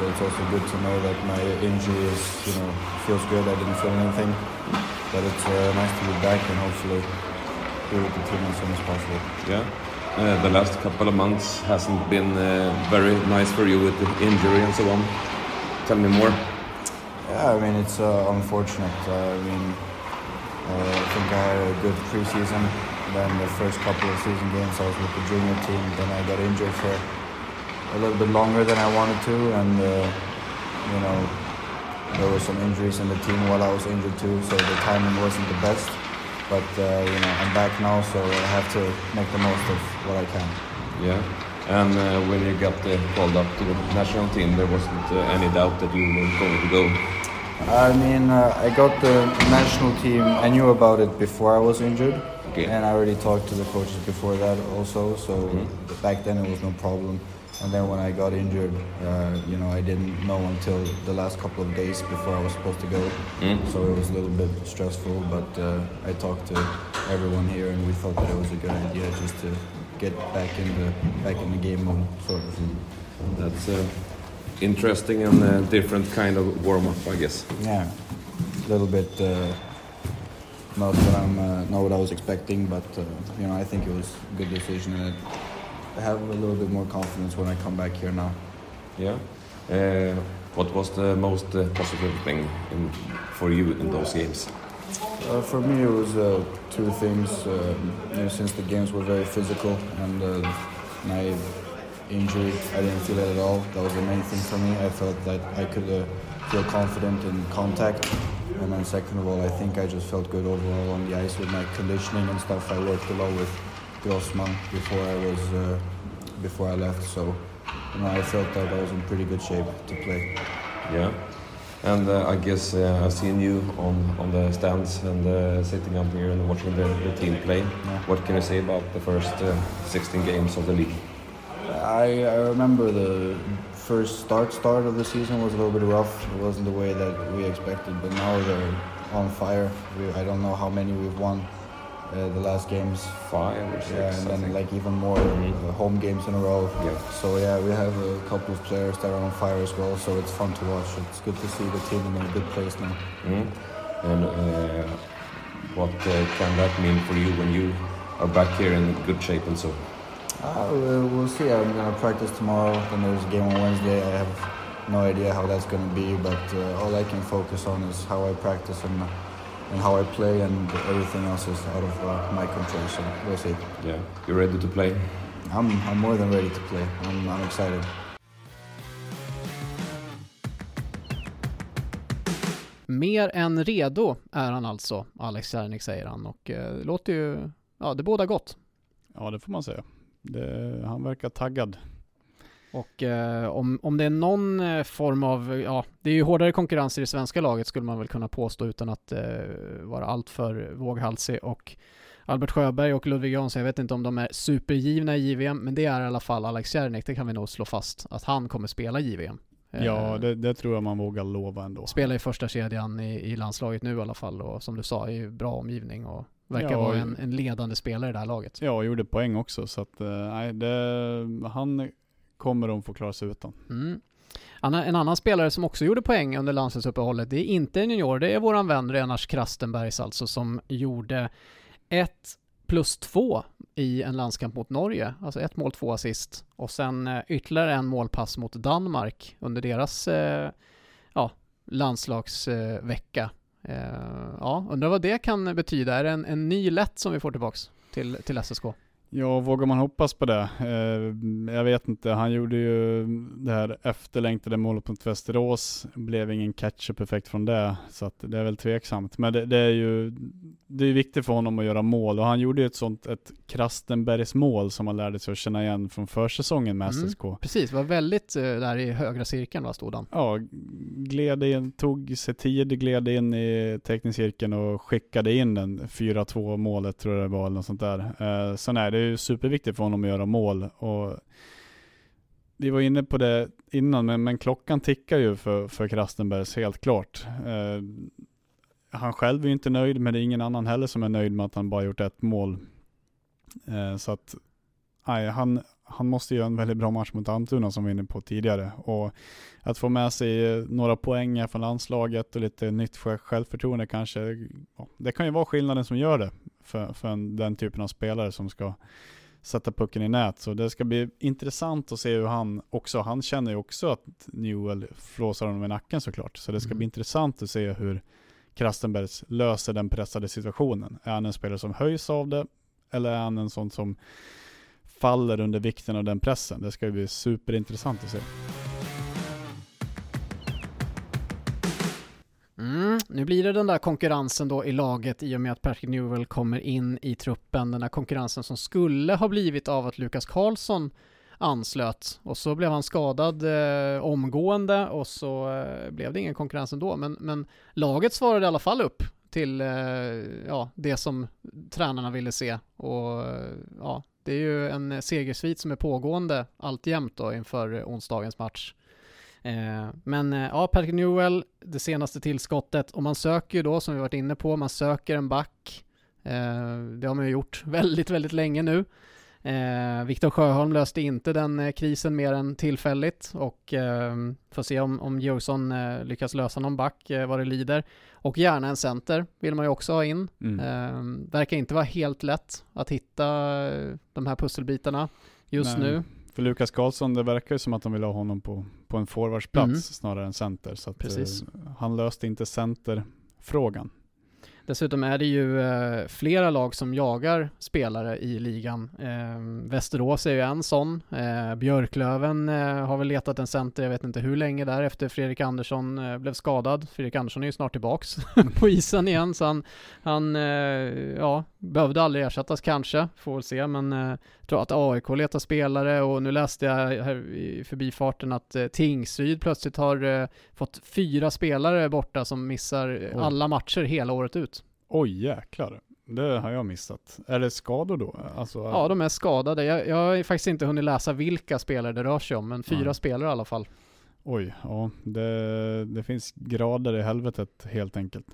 So it's also good to know that my injury is you know feels good. I didn't feel anything, but it's uh, nice to be back and hopefully be with the team as soon as possible. Yeah. Uh, the last couple of months hasn't been uh, very nice for you with the injury and so on. Tell me more. Yeah, I mean it's uh, unfortunate. Uh, I mean, uh, I think I had a good preseason. Then the first couple of season games I was with the junior team. Then I got injured for a little bit longer than I wanted to, and uh, you know there were some injuries in the team while I was injured too. So the timing wasn't the best. But uh, you know I'm back now, so I have to make the most of what I can. Yeah. And uh, when you got uh, called up to the national team, there wasn't uh, any doubt that you were going to go. I mean, uh, I got the national team. I knew about it before I was injured, Okay. and I already talked to the coaches before that also. So Mhm. back then it was no problem. And then when I got injured, uh, you know, I didn't know until the last couple of days before I was supposed to go. Mm. So it was a little bit stressful. But uh, I talked to everyone here, and we thought that it was a good idea just to get back in the back in the game mode, sort of. That's uh, interesting and uh, different kind of warm up, I guess. Yeah, a little bit uh, not what I'm uh, not what I was expecting, but uh, you know I think it was a good decision, and I have a little bit more confidence when I come back here now. Yeah. Uh, what was the most uh, positive thing in, for you in those games? Uh, for me, it was uh, two things. Um, you know, since the games were very physical and uh, my injury, I didn't feel it at all. That was the main thing for me. I felt that I could uh, feel confident in contact. And then second of all, I think I just felt good overall on the ice with my conditioning and stuff. I worked a lot with Grossman before I was uh, before I left, so you know, I felt that I was in pretty good shape to play. Yeah. And uh, I guess uh, I've seen you on, on the stands and uh, sitting up here and watching the, the team play. What can you say about the first uh, 16 games of the league? I, I remember the first start start of the season was a little bit rough. It wasn't the way that we expected, but now they're on fire. We, I don't know how many we've won uh, the last games. Five or six, Yeah, and then like even more uh, home games in a row. Yeah. So yeah, we have a couple of players that are on fire as well. So it's fun to watch. It's good to see the team in a good place now. Mm. And uh, what uh, can that mean for you when you are back here in good shape and so? Uh, we'll, we'll see. I'm gonna practice tomorrow. Then there's a game on Wednesday. I have no idea how that's gonna be, but uh, all I can focus on is how I practice and and how I play, and everything else is out of uh, my control. So we'll see. Yeah, you ready to play? I'm I'm more than ready to play. I'm I'm excited. Mer än redo är han alltså, Alex Järnik säger han och eh, det låter ju, ja det båda gott. Ja, det får man säga. Det, han verkar taggad. Och eh, om, om det är någon eh, form av, ja, det är ju hårdare konkurrens i det svenska laget skulle man väl kunna påstå utan att eh, vara alltför våghalsig och Albert Sjöberg och Ludvig Jansson, jag vet inte om de är supergivna i JVM, men det är i alla fall Alex Järnik, det kan vi nog slå fast, att han kommer spela JVM. Eh, Ja, det, det tror jag man vågar lova ändå. Spela i första kedjan i, i landslaget nu i alla fall och som du sa, är ju bra omgivning och verkar Ja, vara en, en ledande spelare i det här laget. Ja, och gjorde poäng också, så att eh, nej, det, han kommer de få klara sig utan. Mm. En annan spelare som också gjorde poäng under landslagsuppehållet, det är inte en junior, det är våran vän Renars Krastenbergs alltså, som gjorde ett plus två i en landskamp mot Norge, alltså ett mål, två assist, och sen eh, ytterligare en målpass mot Danmark under deras eh, ja, landslagsvecka. Eh, ja, undrar vad det kan betyda. Är det en, en ny lätt som vi får tillbaks till, till SSK? Ja, vågar man hoppas på det? Eh, jag vet inte. Han gjorde ju det här efterlängtade målet mot Västerås. Blev ingen catch-up-effekt från det, så det är väl tveksamt. Men det, det är ju det är viktigt för honom att göra mål och han gjorde ju ett sånt, ett Krastenbergs mål som man lärde sig att känna igen från försäsongen med Mm. SSK. Precis, var väldigt eh, där i högra cirkeln va, stod han. Ja, gled in, tog sig tid, gled in i teckningscirkeln och skickade in den 4-2 målet tror jag det var eller något sånt där. Eh, så nej, det är ju superviktigt för honom att göra mål och vi var inne på det innan, men, men klockan tickar ju för, för Krastenbergs helt klart. Eh, han själv är ju inte nöjd, men det är ingen annan heller som är nöjd med att han bara gjort ett mål. Eh, så att, nej, han, han måste göra en väldigt bra match mot Antuna som vi var inne på tidigare. Och att få med sig eh, några poäng från landslaget och lite nytt självförtroende kanske, ja, det kan ju vara skillnaden som gör det för, för en, den typen av spelare som ska sätta pucken i nät. Så det ska bli intressant att se hur han också, han känner ju också att Newell flåsar honom i nacken såklart. Så det ska mm. bli intressant att se hur Krastenbergs löser den pressade situationen. Är han en spelare som höjs av det eller är han en sån som faller under vikten av den pressen? Det ska bli superintressant att se. Mm, nu blir det den där konkurrensen då i laget i och med att Patrick Newell kommer in i truppen. Den där konkurrensen som skulle ha blivit av att Lukas Karlsson anslöt och så blev han skadad eh, omgående och så eh, blev det ingen konkurrens ändå. Men, men laget svarade i alla fall upp till eh, ja, det som tränarna ville se och eh, ja, det är ju en segersvit som är pågående alltjämt då inför onsdagens match. Eh, men eh, ja, Patrick Newell, det senaste tillskottet och man söker ju då som vi varit inne på, man söker en back. Eh, det har man ju gjort väldigt, väldigt länge nu. Eh, Viktor Sjöholm löste inte den eh, krisen mer än tillfälligt och eh, får se om, om Georgsson eh, lyckas lösa någon back eh, vad det lider. Och gärna en center vill man ju också ha in. Mm. Verkar inte vara helt lätt att hitta de här pusselbitarna just Nej. nu. För Lukas Karlsson, det verkar ju som att de vill ha honom på, på en forwardsplats mm. snarare än center. Så att, han löste inte centerfrågan. Dessutom är det ju eh, flera lag som jagar spelare i ligan. Eh, Västerås är ju en sån. Eh, Björklöven eh, har väl letat en center, jag vet inte hur länge där, efter Fredrik Andersson eh, blev skadad. Fredrik Andersson är ju snart tillbaks på isen igen, så han, han eh, ja, behövde aldrig ersättas kanske, får väl se, men tror att AIK letar spelare och nu läste jag här i förbifarten att Tingsryd plötsligt har fått fyra spelare borta som missar oh. alla matcher hela året ut. Oj jäklar. Det har jag missat. Är det skador då? Alltså, ja, de är skadade. Jag, jag har faktiskt inte hunnit läsa vilka spelare det rör sig om, men fyra mm. spelare i alla fall. Oj, ja, det, det finns grader i helvetet helt enkelt.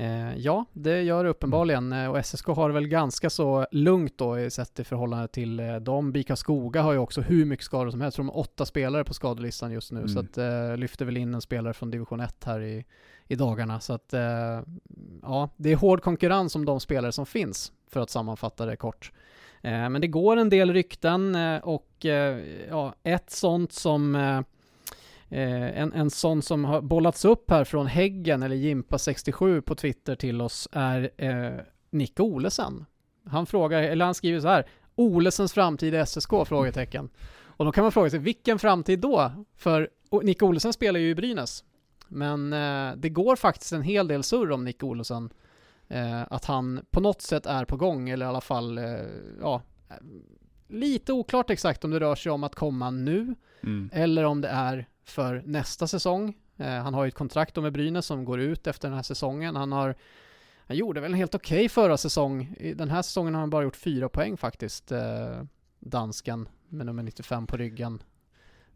Eh, ja, det gör det uppenbarligen mm. och SSK har det väl ganska så lugnt då sett i förhållande till eh, dem. Bika Skoga har ju också hur mycket skador som helst. De har åtta spelare på skadelistan just nu mm. så att eh, lyfter väl in en spelare från division 1 här i, i dagarna. Så att eh, ja, det är hård konkurrens om de spelare som finns för att sammanfatta det kort. Eh, men det går en del rykten eh, och ja, ett sånt som Eh, en, en sån som har bollats upp här från Häggen, eller Jimpa67 på Twitter till oss, är eh, Nick Olesen. Han frågar, eller han skriver så här, Olesens framtid i SSK? Frågetecken. Och då kan man fråga sig, vilken framtid då? För Nick Olesen spelar ju i Brynäs. Men eh, det går faktiskt en hel del surr om Nick Olesen. Eh, att han på något sätt är på gång, eller i alla fall, eh, ja, lite oklart exakt om det rör sig om att komma nu, mm. eller om det är för nästa säsong. Eh, han har ju ett kontrakt med Brynäs som går ut efter den här säsongen. Han har han gjorde väl en helt okej okay förra säsong. I den här säsongen har han bara gjort fyra poäng faktiskt, eh, dansken med nummer 95 på ryggen.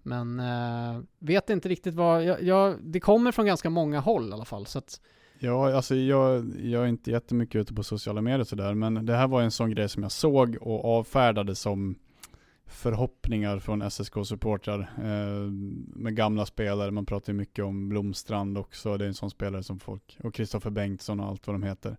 Men eh, vet inte riktigt vad, jag, jag, det kommer från ganska många håll i alla fall. Så att, Ja, alltså jag, jag är inte jättemycket ute på sociala medier sådär, men det här var en sån grej som jag såg och avfärdade som förhoppningar från SSK-supportrar eh, med gamla spelare. Man pratar ju mycket om Blomstrand också. Det är en sån spelare som folk, och Kristoffer Bengtsson och allt vad de heter.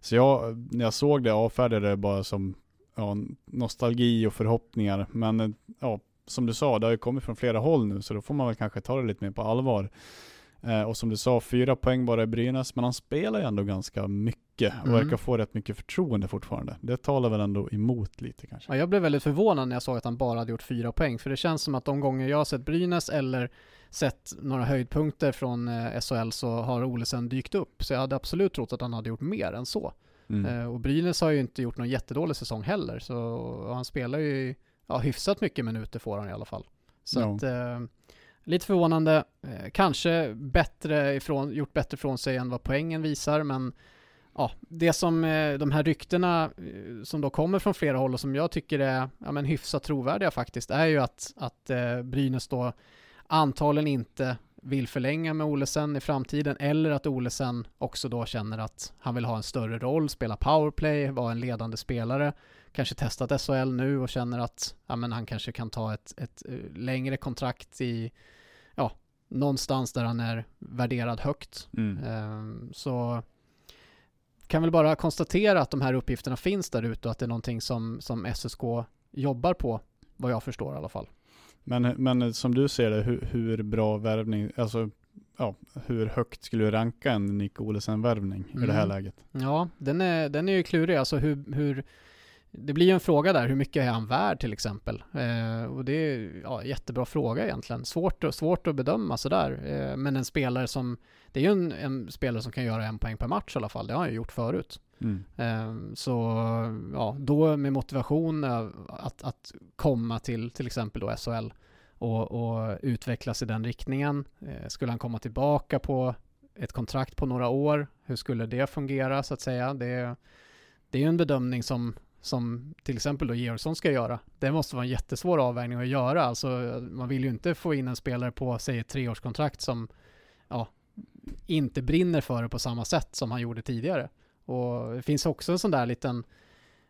Så jag, när jag såg det avfärdade det bara som ja, nostalgi och förhoppningar. Men eh, ja, som du sa, det har ju kommit från flera håll nu, så då får man väl kanske ta det lite mer på allvar. Eh, och som du sa, fyra poäng bara i Brynäs, men han spelar ju ändå ganska mycket och mm. verkar få rätt mycket förtroende fortfarande. Det talar väl ändå emot lite kanske. Ja, jag blev väldigt förvånad när jag såg att han bara hade gjort fyra poäng, för det känns som att de gånger jag har sett Brynäs eller sett några höjdpunkter från eh, SHL så har Olesen dykt upp, så jag hade absolut trott att han hade gjort mer än så. Mm. Eh, och Brynäs har ju inte gjort någon jättedålig säsong heller, så han spelar ju ja, hyfsat mycket minuter får han i alla fall. Så ja. att, eh, Lite förvånande, eh, kanske bättre ifrån, gjort bättre från sig än vad poängen visar, men ja, det som eh, de här ryktena eh, som då kommer från flera håll och som jag tycker är ja, men hyfsat trovärdiga faktiskt, är ju att, att eh, Brynäs då antagligen inte vill förlänga med Olesen i framtiden eller att Olesen också då känner att han vill ha en större roll, spela powerplay, vara en ledande spelare kanske testat SHL nu och känner att ja, men han kanske kan ta ett, ett längre kontrakt i, ja, någonstans där han är värderad högt. Mm. Ehm, Så kan väl bara konstatera att de här uppgifterna finns där ute och att det är någonting som, som SSK jobbar på, vad jag förstår i alla fall. Men, men som du ser det, hur, hur bra värvning, alltså ja, hur högt skulle du ranka en Nick Olesen-värvning i det här Mm. läget? Ja, den är, den är ju klurig. Alltså hur, hur, det blir ju en fråga där, hur mycket är han värd till exempel? Eh, och det är ja, jättebra fråga egentligen. Svårt, svårt att bedöma sådär. Eh, men en spelare som, det är ju en, en spelare som kan göra en poäng per match i alla fall. Det har han ju gjort förut. Mm. Eh, så ja, då med motivation att, att komma till till exempel då SHL och, och utvecklas i den riktningen. Eh, skulle han komma tillbaka på ett kontrakt på några år? Hur skulle det fungera så att säga? Det, det är ju en bedömning som, som till exempel då Georgsson ska göra. Det måste vara en jättesvår avvägning att göra. Alltså, man vill ju inte få in en spelare på, säg ett treårskontrakt som ja, inte brinner för det på samma sätt som han gjorde tidigare. Och det finns också en sån där liten,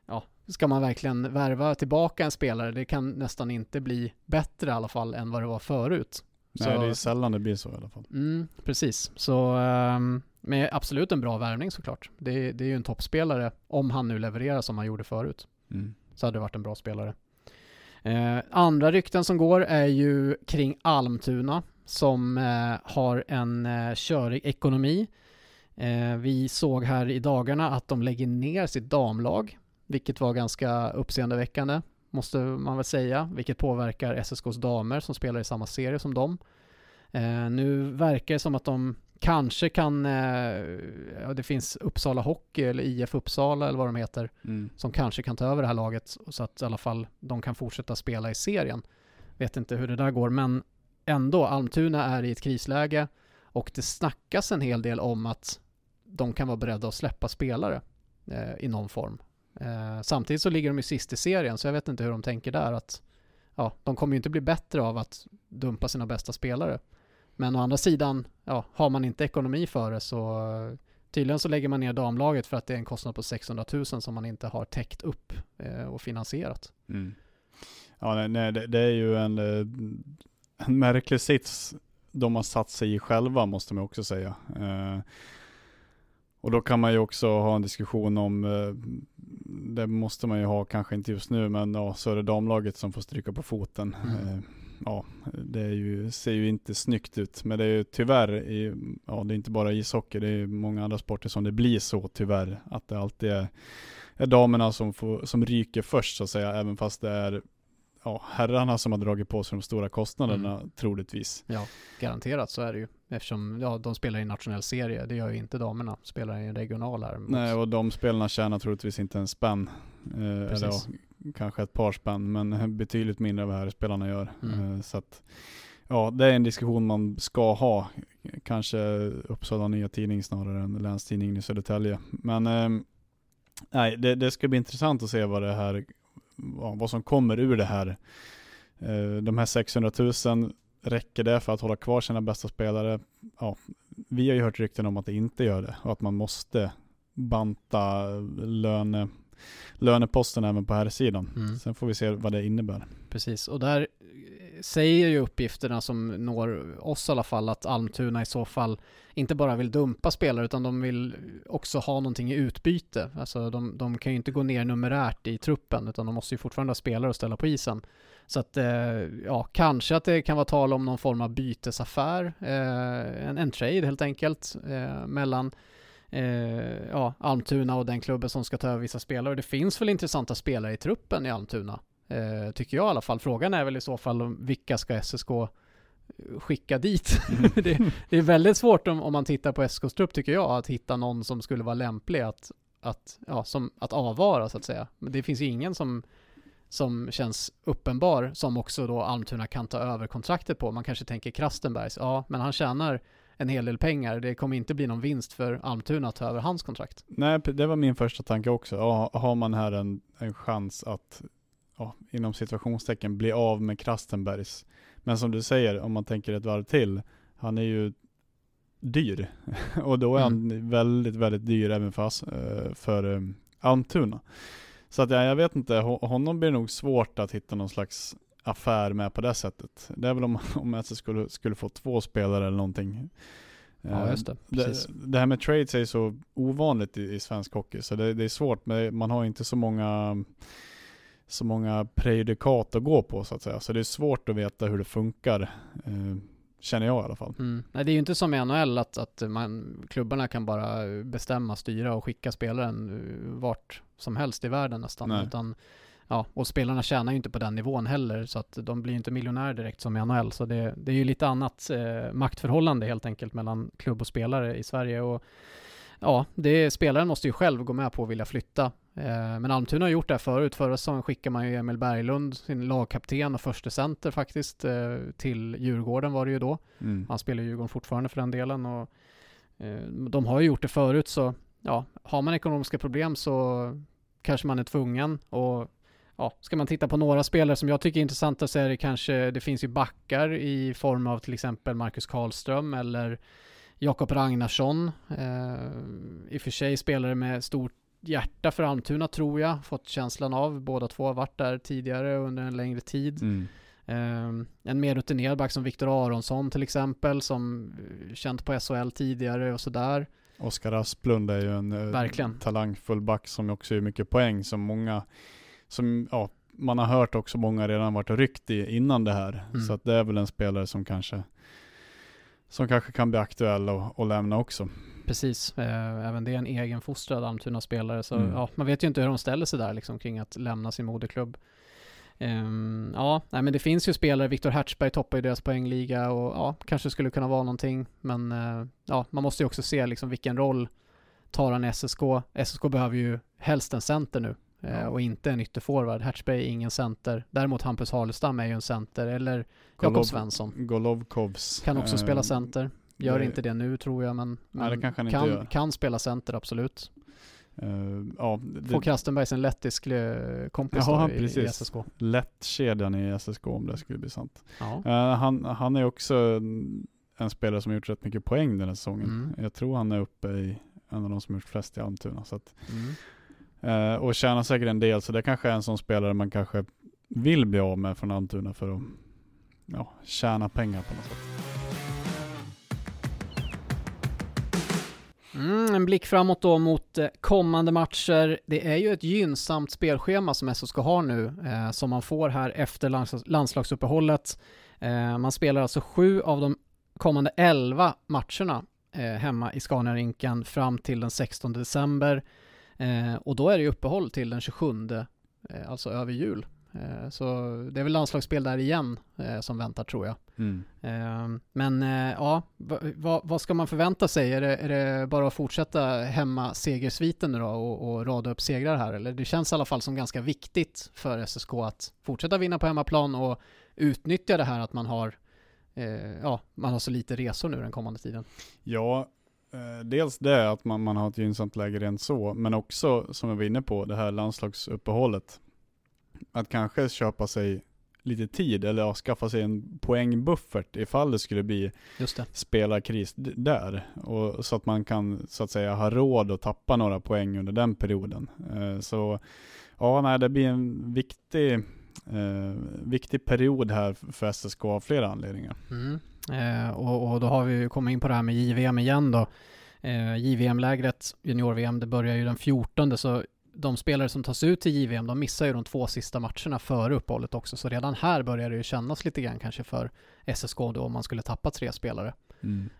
ja, ska man verkligen värva tillbaka en spelare? Det kan nästan inte bli bättre i alla fall än vad det var förut. Nej, Så- det är sällan det blir så i alla fall. Mm, precis. Så, um, med absolut en bra värvning såklart. Det, det är ju en toppspelare, om han nu levererar som han gjorde förut. Mm. Så hade det varit en bra spelare. Eh, andra rykten som går är ju kring Almtuna som eh, har en eh, körig ekonomi. Eh, vi såg här i dagarna att de lägger ner sitt damlag, vilket var ganska uppseendeväckande, måste man väl säga, vilket påverkar SSKs damer som spelar i samma serie som dem. Eh, nu verkar det som att de kanske kan, eh, ja, det finns Uppsala Hockey eller IF Uppsala eller vad de heter, Mm. som kanske kan ta över det här laget så att i alla fall de kan fortsätta spela i serien. Vet inte hur det där går, men ändå, Almtuna är i ett krisläge och det snackas en hel del om att de kan vara beredda att släppa spelare eh, i någon form. Eh, samtidigt så ligger de ju sist i serien, så jag vet inte hur de tänker där. att ja, De kommer ju inte bli bättre av att dumpa sina bästa spelare. Men å andra sidan, ja, har man inte ekonomi för det så Tydligen så lägger man ner damlaget för att det är en kostnad på 600 000 som man inte har täckt upp eh, och finansierat. Mm. Ja, nej, nej det, det är ju en, eh, en märklig sits de har satt sig i själva, måste man också säga. Eh, och då kan man ju också ha en diskussion om, eh, det måste man ju ha, kanske inte just nu, men ja, så är det damlaget som får stryka på foten. Mm. Eh, ja, det ju, ser ju inte snyggt ut, men det är ju tyvärr, i, ja det är inte bara ishockey, det är många andra sporter som det blir så tyvärr, att det alltid är, är damerna som, får, som ryker först så att säga, även fast det är ja, herrarna som har dragit på sig de stora kostnaderna troligtvis. Ja, garanterat så är det ju. Eftersom ja, de spelar i en nationell serie. Det gör ju inte damerna. Spelar i en regional här. Nej, och de spelarna tjänar troligtvis inte en spänn. Eh, eller ja, kanske ett par spänn, men betydligt mindre än vad här spelarna gör. Mm. Eh, så att, ja, det är en diskussion man ska ha. Kanske Uppsala Nya Tidning snarare än Länstidningen i Södertälje. Men eh, nej, det, det ska bli intressant att se vad det här, vad som kommer ur det här. Eh, de här 600 000, räcker det för att hålla kvar sina bästa spelare? Ja, vi har ju hört rykten om att det inte gör det och att man måste banta löne, löneposten även på här sidan. Mm. Sen får vi se vad det innebär. Precis, och där säger ju uppgifterna som når oss i alla fall att Almtuna i så fall inte bara vill dumpa spelare utan de vill också ha någonting i utbyte. Alltså de, de kan ju inte gå ner numerärt i truppen utan de måste ju fortfarande ha spelare att ställa på isen. Så att, eh, ja, kanske att det kan vara tal om någon form av bytesaffär, eh, en, en trade helt enkelt, eh, mellan ja, Almtuna och den klubben som ska ta över vissa spelare. Det finns väl intressanta spelare i truppen i Almtuna, tycker jag i alla fall. Frågan är väl i så fall vilka ska SSK skicka dit? det, det är väldigt svårt om, om man tittar på SSKs trupp tycker jag, att hitta någon som skulle vara lämplig att, att, ja, som, att avvara så att säga. Men det finns ingen som som känns uppenbar som också då Almtuna kan ta över kontraktet på. Man kanske tänker Krastenbergs, ja men han tjänar en hel del pengar. Det kommer inte bli någon vinst för Almtuna att ta över hans kontrakt. Nej, det var min första tanke också. Ja, har man här en, en chans att ja, inom situationstecken bli av med Krastenbergs. Men som du säger, om man tänker ett varv till, han är ju dyr. Och då är han väldigt, väldigt dyr även för, eh, för um, Almtuna. Så att ja, jag vet inte, Ho- honom blir det nog svårt att hitta någon slags affär med på det sättet. Det är väl om, om SC skulle, skulle få två spelare eller någonting. Ja, just det. det, Precis. det här med trades är så ovanligt i, i svensk hockey, så det, det är svårt, men man har inte så många så många prejudikat att gå på så att säga. Så det är svårt att veta hur det funkar, eh, känner jag i alla fall. Mm. Nej, det är ju inte som i NHL att, att man, klubbarna kan bara bestämma, styra och skicka spelaren eh, vart som helst i världen nästan. Nej. Utan, ja, och spelarna tjänar ju inte på den nivån heller, så att de blir ju inte miljonärer direkt som i NHL. Så det, det är ju lite annat eh, maktförhållande helt enkelt mellan klubb och spelare i Sverige. Och, ja, det, spelaren måste ju själv gå med på att vilja flytta. Eh, men Almtuna har gjort det här förut. Förra säsongen skickade man ju Emil Berglund, sin lagkapten och förste center faktiskt, eh, till Djurgården var det ju då. Mm. Han spelar i Djurgården fortfarande för den delen och eh, de har ju gjort det förut så ja, har man ekonomiska problem så kanske man är tvungen och ja, ska man titta på några spelare som jag tycker är intressanta så är det kanske, det finns ju backar i form av till exempel Marcus Karlström eller Jakob Ragnarsson. Eh, I och för sig spelare med stort hjärta för Almtuna tror jag, fått känslan av. Båda två har varit där tidigare under en längre tid. Mm. Um, en mer rutinerad back som Viktor Aronsson till exempel, som eh, känt på SHL tidigare och sådär. Oskar Asplund är ju en eh, Verkligen. talangfull back som också gör mycket poäng som många, som ja, man har hört också många redan varit ryckt i innan det här. Mm. Så att det är väl en spelare som kanske som kanske kan bli aktuell och, och lämna också. Precis, eh, även det är en egenfostrad Almtuna-spelare, så Mm. ja, man vet ju inte hur de ställer sig där liksom kring att lämna sin moderklubb. Ehm, ja, nej men det finns ju spelare, Viktor Hertzberg toppar ju deras poängliga och ja, kanske skulle kunna vara någonting, men eh, ja, man måste ju också se liksom vilken roll tar han i SSK. SSK behöver ju helst en center nu eh, Ja. och inte en ytterforward. Hertzberg är ingen center. Däremot Hampus Harlestam är ju en center, eller Jakob Svensson. Golovkovs. Kan också spela center. Gör det- inte det nu tror jag, men, Nej, men inte kan, gör. kan spela center absolut. eh, ja, det, Får Krastenbergs en lettisk eh, kompis Jaha, då i, i. SSK. lättkedjan i SSK om det skulle bli sant. Ja. Eh, han, han är också en, en spelare som har gjort rätt mycket poäng den här säsongen. Mm. Jag tror han är uppe i en av de som gjort flest i Almtuna. Så att, Mm. eh, och tjänar säkert en del, så det kanske är en sån spelare man kanske vill bli av med från Almtuna för att ja, tjäna pengar på något sätt. Mm, en blick framåt då mot eh, kommande matcher. Det är ju ett gynnsamt spelschema som SSK har nu, eh, som man får här efter lands landslagsuppehållet. Eh, man spelar alltså sju av de kommande elva matcherna eh, hemma i Scaniarinken fram till den 16 december. Eh, och då är det ju uppehåll till den 27, eh, alltså över jul. Eh, så det är väl landslagsspel där igen eh, som väntar tror jag. Eh, Men ja, va, va, vad ska man förvänta sig? Är det, är det bara att fortsätta hemma segersviten nu då och, och rada upp segrar här? Eller det känns i alla fall som ganska viktigt för SSK att fortsätta vinna på hemmaplan och utnyttja det här att man har ja, man har så lite resor nu den kommande tiden. Ja, dels det att man, man har ett gynnsamt läge rent så, men också som jag var inne på, det här landslagsuppehållet. Att kanske köpa sig lite tid eller ja, skaffa sig en poängbuffert ifall det skulle bli Just det. spelarkris där. Och, så att man kan så att säga ha råd att tappa några poäng under den perioden. Eh, så ja, nej, det blir en viktig, eh, viktig period här för SSK av flera anledningar. Mm. Eh, och, och då har vi kommit in på det här med JVM igen då. Eh, JVM-lägret, junior-VM, det börjar ju den 14 så de spelare som tas ut till JVM, de missar ju de två sista matcherna före uppehållet också. Så redan här börjar det ju kännas lite grann kanske för SSK då om man skulle tappa tre spelare.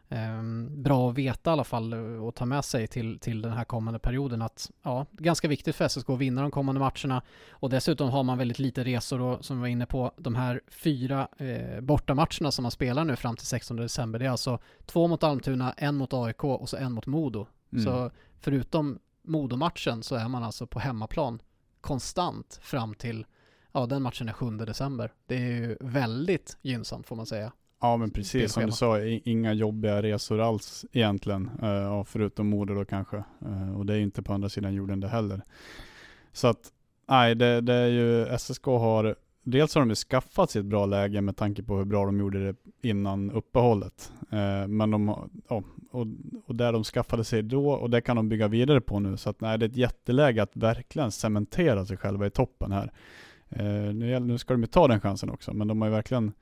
Ehm, bra att veta i alla fall eh, och ta med sig till, till den här kommande perioden att ja, ganska viktigt för SSK att vinna de kommande matcherna och dessutom har man väldigt lite resor och som vi var inne på de här fyra eh, bortamatcherna som man spelar nu fram till 16 december det är alltså två mot Almtuna, en mot AIK och så en mot Modo. Mm. Så förutom Modo-matchen så är man alltså på hemmaplan konstant fram till ja, den matchen är 7 december. Det är ju väldigt gynnsamt får man säga. Ja men precis som du sa, inga jobbiga resor alls egentligen. Ja, förutom Modo då kanske. Eh, och det är inte på andra sidan jorden det heller. Så att, nej det, det är ju, SSK har dels har de ju skaffat sig ett bra läge med tanke på hur bra de gjorde det innan uppehållet. Eh, men de, ja, och, och där de skaffade sig då, och det kan de bygga vidare på nu. Så att nej, det är ett jätteläge att verkligen cementera sig själva i toppen här. Eh, nu, nu ska de ju ta den chansen också, men de har ju verkligen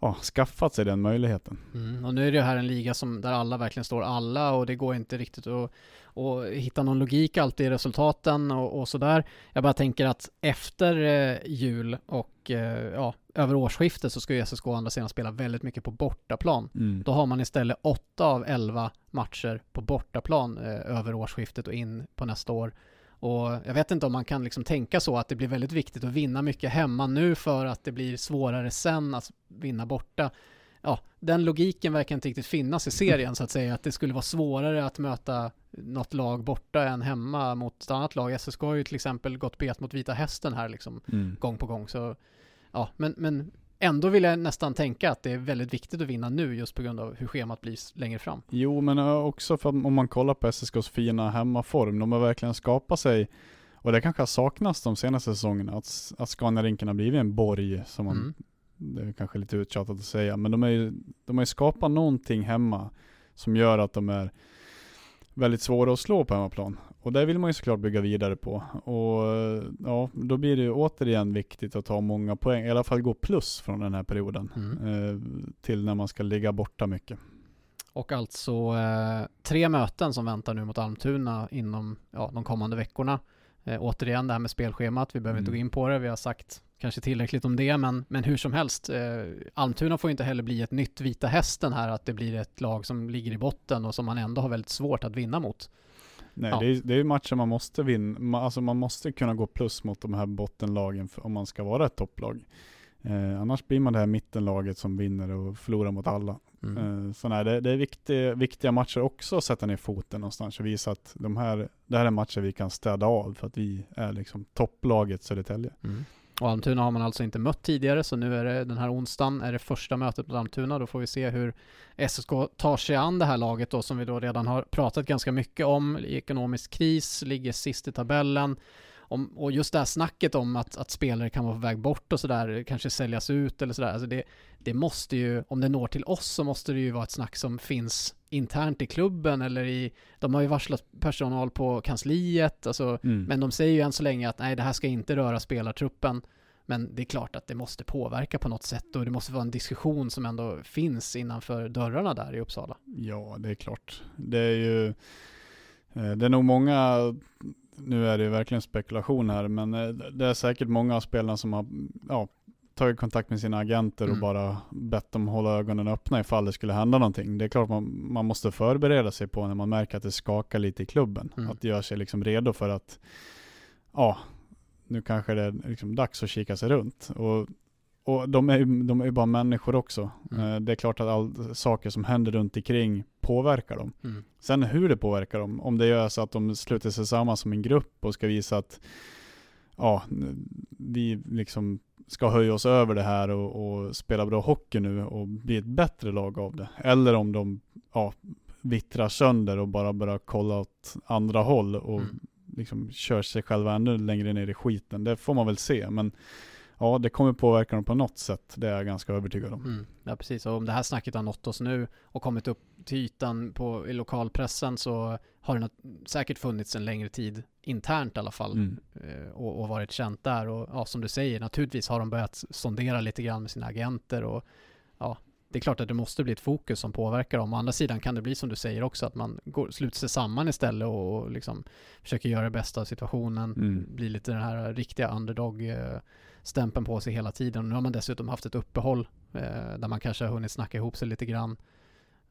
ja, skaffat sig den möjligheten. Mm, och nu är det här en liga som, där alla verkligen står alla och det går inte riktigt att, att hitta någon logik alltid i resultaten och, och sådär. Jag bara tänker att efter eh, jul och eh, ja, över årsskiftet så ska ju SSK å andra sidan spela väldigt mycket på bortaplan. Då har man istället 8 av 11 matcher på bortaplan eh, över årsskiftet och in på nästa år. Och jag vet inte om man kan liksom tänka så att det blir väldigt viktigt att vinna mycket hemma nu för att det blir svårare sen att vinna borta. Ja, den logiken verkar inte riktigt finnas i serien så att säga, att det skulle vara svårare att möta något lag borta än hemma mot ett annat lag. SSK har ju till exempel gått bet mot Vita Hästen här liksom Mm. gång på gång. Så ja, men, men ändå vill jag nästan tänka att det är väldigt viktigt att vinna nu just på grund av hur schemat blir längre fram. Jo, men eh, också för om man kollar på SSKs fina hemmaform, de har verkligen skapat sig, och det kanske har saknats de senaste säsongerna, att, att Scaniarinken har blivit en borg, som man, Mm. det är kanske lite uttjatat att säga, men de, är ju, de har ju skapat någonting hemma som gör att de är väldigt svåra att slå på hemmaplan. Och det vill man ju såklart bygga vidare på. Och ja, då blir det ju återigen viktigt att ta många poäng, i alla fall gå plus från den här perioden, Mm. eh, till när man ska ligga borta mycket. Och alltså eh, tre möten som väntar nu mot Almtuna inom ja, de kommande veckorna. Eh, återigen det här med spelschemat, vi behöver inte Mm. gå in på det, vi har sagt kanske tillräckligt om det, men, men hur som helst, eh, Almtuna får inte heller bli ett nytt Vita Hästen här, att det blir ett lag som ligger i botten och som man ändå har väldigt svårt att vinna mot. Nej, Ja. det, är, det är matcher man måste vinna. Alltså man måste kunna gå plus mot de här bottenlagen om man ska vara ett topplag. Eh, annars blir man det här mittenlaget som vinner och förlorar mot alla. Mm. Eh, så nej, det, det är viktiga, viktiga matcher också att sätta ner foten någonstans och visa att de här, det här är matcher vi kan städa av för att vi är liksom topplaget Södertälje. Mm. Och Almtuna har man alltså inte mött tidigare, så nu är det den här onsdagen är det första mötet mot Almtuna. Då får vi se hur SSK tar sig an det här laget då, som vi då redan har pratat ganska mycket om. I ekonomisk kris, ligger sist i tabellen. Om, och just det här snacket om att, att spelare kan vara på väg bort och sådär, kanske säljas ut eller sådär. Alltså det, det måste ju, om det når till oss så måste det ju vara ett snack som finns internt i klubben eller i, de har ju varslat personal på kansliet, alltså Mm. men de säger ju än så länge att nej, det här ska inte röra spelartruppen. Men det är klart att det måste påverka på något sätt och det måste vara en diskussion som ändå finns innanför dörrarna där i Uppsala. Ja, det är klart. Det är ju, eh, det är nog många, nu är det ju verkligen spekulation här, men eh, det är säkert många av spelarna som har ja, tagit kontakt med sina agenter och Mm. bara bett dem hålla ögonen öppna ifall det skulle hända någonting. Det är klart man, man måste förbereda sig på när man märker att det skakar lite i klubben. Mm. Att göra sig liksom redo för att, ja, nu kanske det är liksom dags att kika sig runt. Och, och de är ju de är bara människor också. Mm. Eh, Det är klart att all saker som händer runt omkring påverkar dem. Mm. Sen hur det påverkar dem, om det gör så att de sluter sig samman som en grupp och ska visa att ja, vi liksom ska höja oss över det här och, och spela bra hockey nu och bli ett bättre lag av det. Eller om de ja, vittrar sönder och bara börjar kolla åt andra håll och Mm. liksom kör sig själva ännu längre ner i skiten. Det får man väl se, men ja, det kommer påverka dem på något sätt. Det är jag ganska övertygad om. Mm. Ja, precis. Och om det här snacket har nått oss nu och kommit upp till ytan på, i lokalpressen så har det säkert funnits en längre tid internt i alla fall Mm. eh, och, och varit känt där. Och ja, som du säger, naturligtvis har de börjat sondera lite grann med sina agenter och ja, det är klart att det måste bli ett fokus som påverkar dem. Å andra sidan kan det bli som du säger också, att man går, sluter sig samman istället och, och liksom försöker göra det bästa av situationen. Mm. Blir lite den här riktiga underdog-stämpeln på sig hela tiden. Och nu har man dessutom haft ett uppehåll eh, där man kanske har hunnit snacka ihop sig lite grann.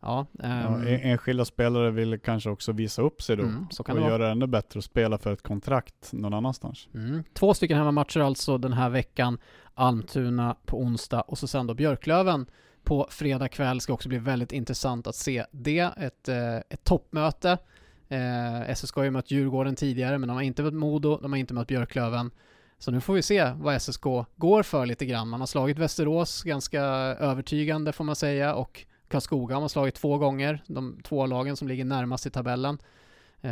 Ja, Ja, ehm, en- enskilda spelare vill kanske också visa upp sig då Mm, och det göra det ännu bättre och spela för ett kontrakt någon annanstans. Mm. Två stycken hemmamatcher alltså den här veckan. Almtuna på onsdag och så sen då Björklöven på fredag kväll. Ska också bli väldigt intressant att se det. Ett, eh, ett toppmöte. Eh, SSK har ju mött Djurgården tidigare men de har inte mött Modo, de har inte mött Björklöven. Så nu får vi se vad SSK går för lite grann. Man har slagit Västerås ganska övertygande får man säga och Karlskoga har man slagit två gånger, de två lagen som ligger närmast i tabellen. Uh,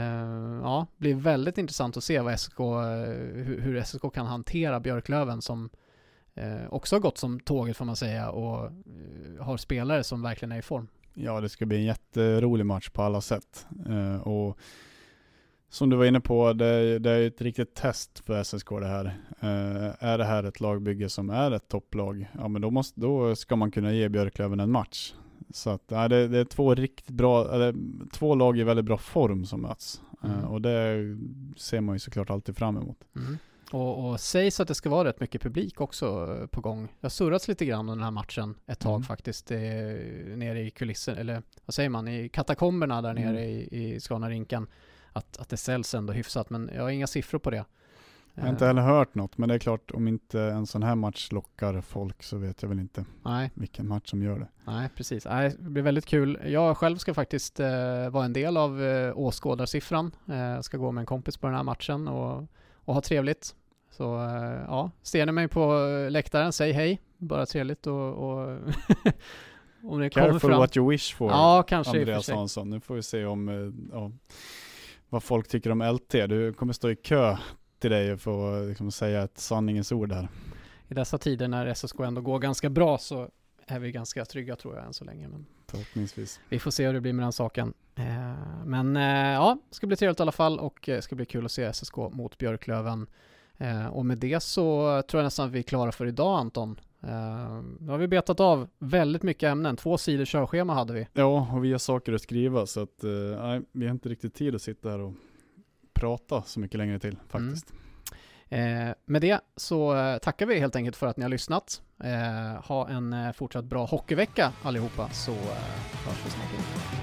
ja, blir väldigt intressant att se vad SSK, eh, hur, hur SSK kan hantera Björklöven som uh, också har gått som tåget får man säga och uh, har spelare som verkligen är i form. Ja, det ska bli en jätterolig match på alla sätt. Och som du var inne på, det, det, är ett riktigt test för SSK det här. Eh, är det här ett lagbygge som är ett topplag, ja men då, måste, då ska man kunna ge Björklöven en match. Så att, ja, det, det, är två riktigt bra, eller två lag i väldigt bra form som möts. Eh, mm. och det ser man ju såklart alltid fram emot. Mm. Och, och sägs att det ska vara rätt mycket publik också på gång. Det har surrats lite grann under den här matchen ett tag mm. faktiskt. Eh, nere i kulissen, eller vad säger man, i katakomberna där nere mm. i, i Scanarinken att, att det säljs ändå hyfsat, men jag har inga siffror på det. Jag har inte heller hört något, men det är klart om inte en sån här match lockar folk så vet jag väl inte Nej. vilken match som gör det. Nej, precis. Nej, det blir väldigt kul. Jag själv ska faktiskt eh, vara en del av eh, åskådarsiffran. Eh, ska gå med en kompis på den här matchen och, och ha trevligt. Så eh, ja, ser ni mig på läktaren, säg hej. Bara trevligt och, och om det Careful kommer fram. what you wish for, ja, kanske Andreas Hansson. Nu får vi se om, eh, ja vad folk tycker om LT. Du kommer stå i kö till dig för att liksom, säga ett sanningens ord här. I dessa tider när SSK ändå går ganska bra så är vi ganska trygga tror jag än så länge. Men Förhoppningsvis. Vi får se hur det blir med den saken. Eh, men eh, ja, det ska bli trevligt i alla fall och det ska bli kul att se SSK mot Björklöven. Eh, och med det så tror jag nästan att vi är klara för idag Anton. Uh, nu har vi betat av väldigt mycket ämnen. Två sidor körschema hade vi. Ja, och vi har saker att skriva så att uh, nej, vi har inte riktigt tid att sitta här och prata så mycket längre till faktiskt. Mm. Uh, med det så tackar vi helt enkelt för att ni har lyssnat. ha en fortsatt bra hockeyvecka allihopa så hörs vi snart igen.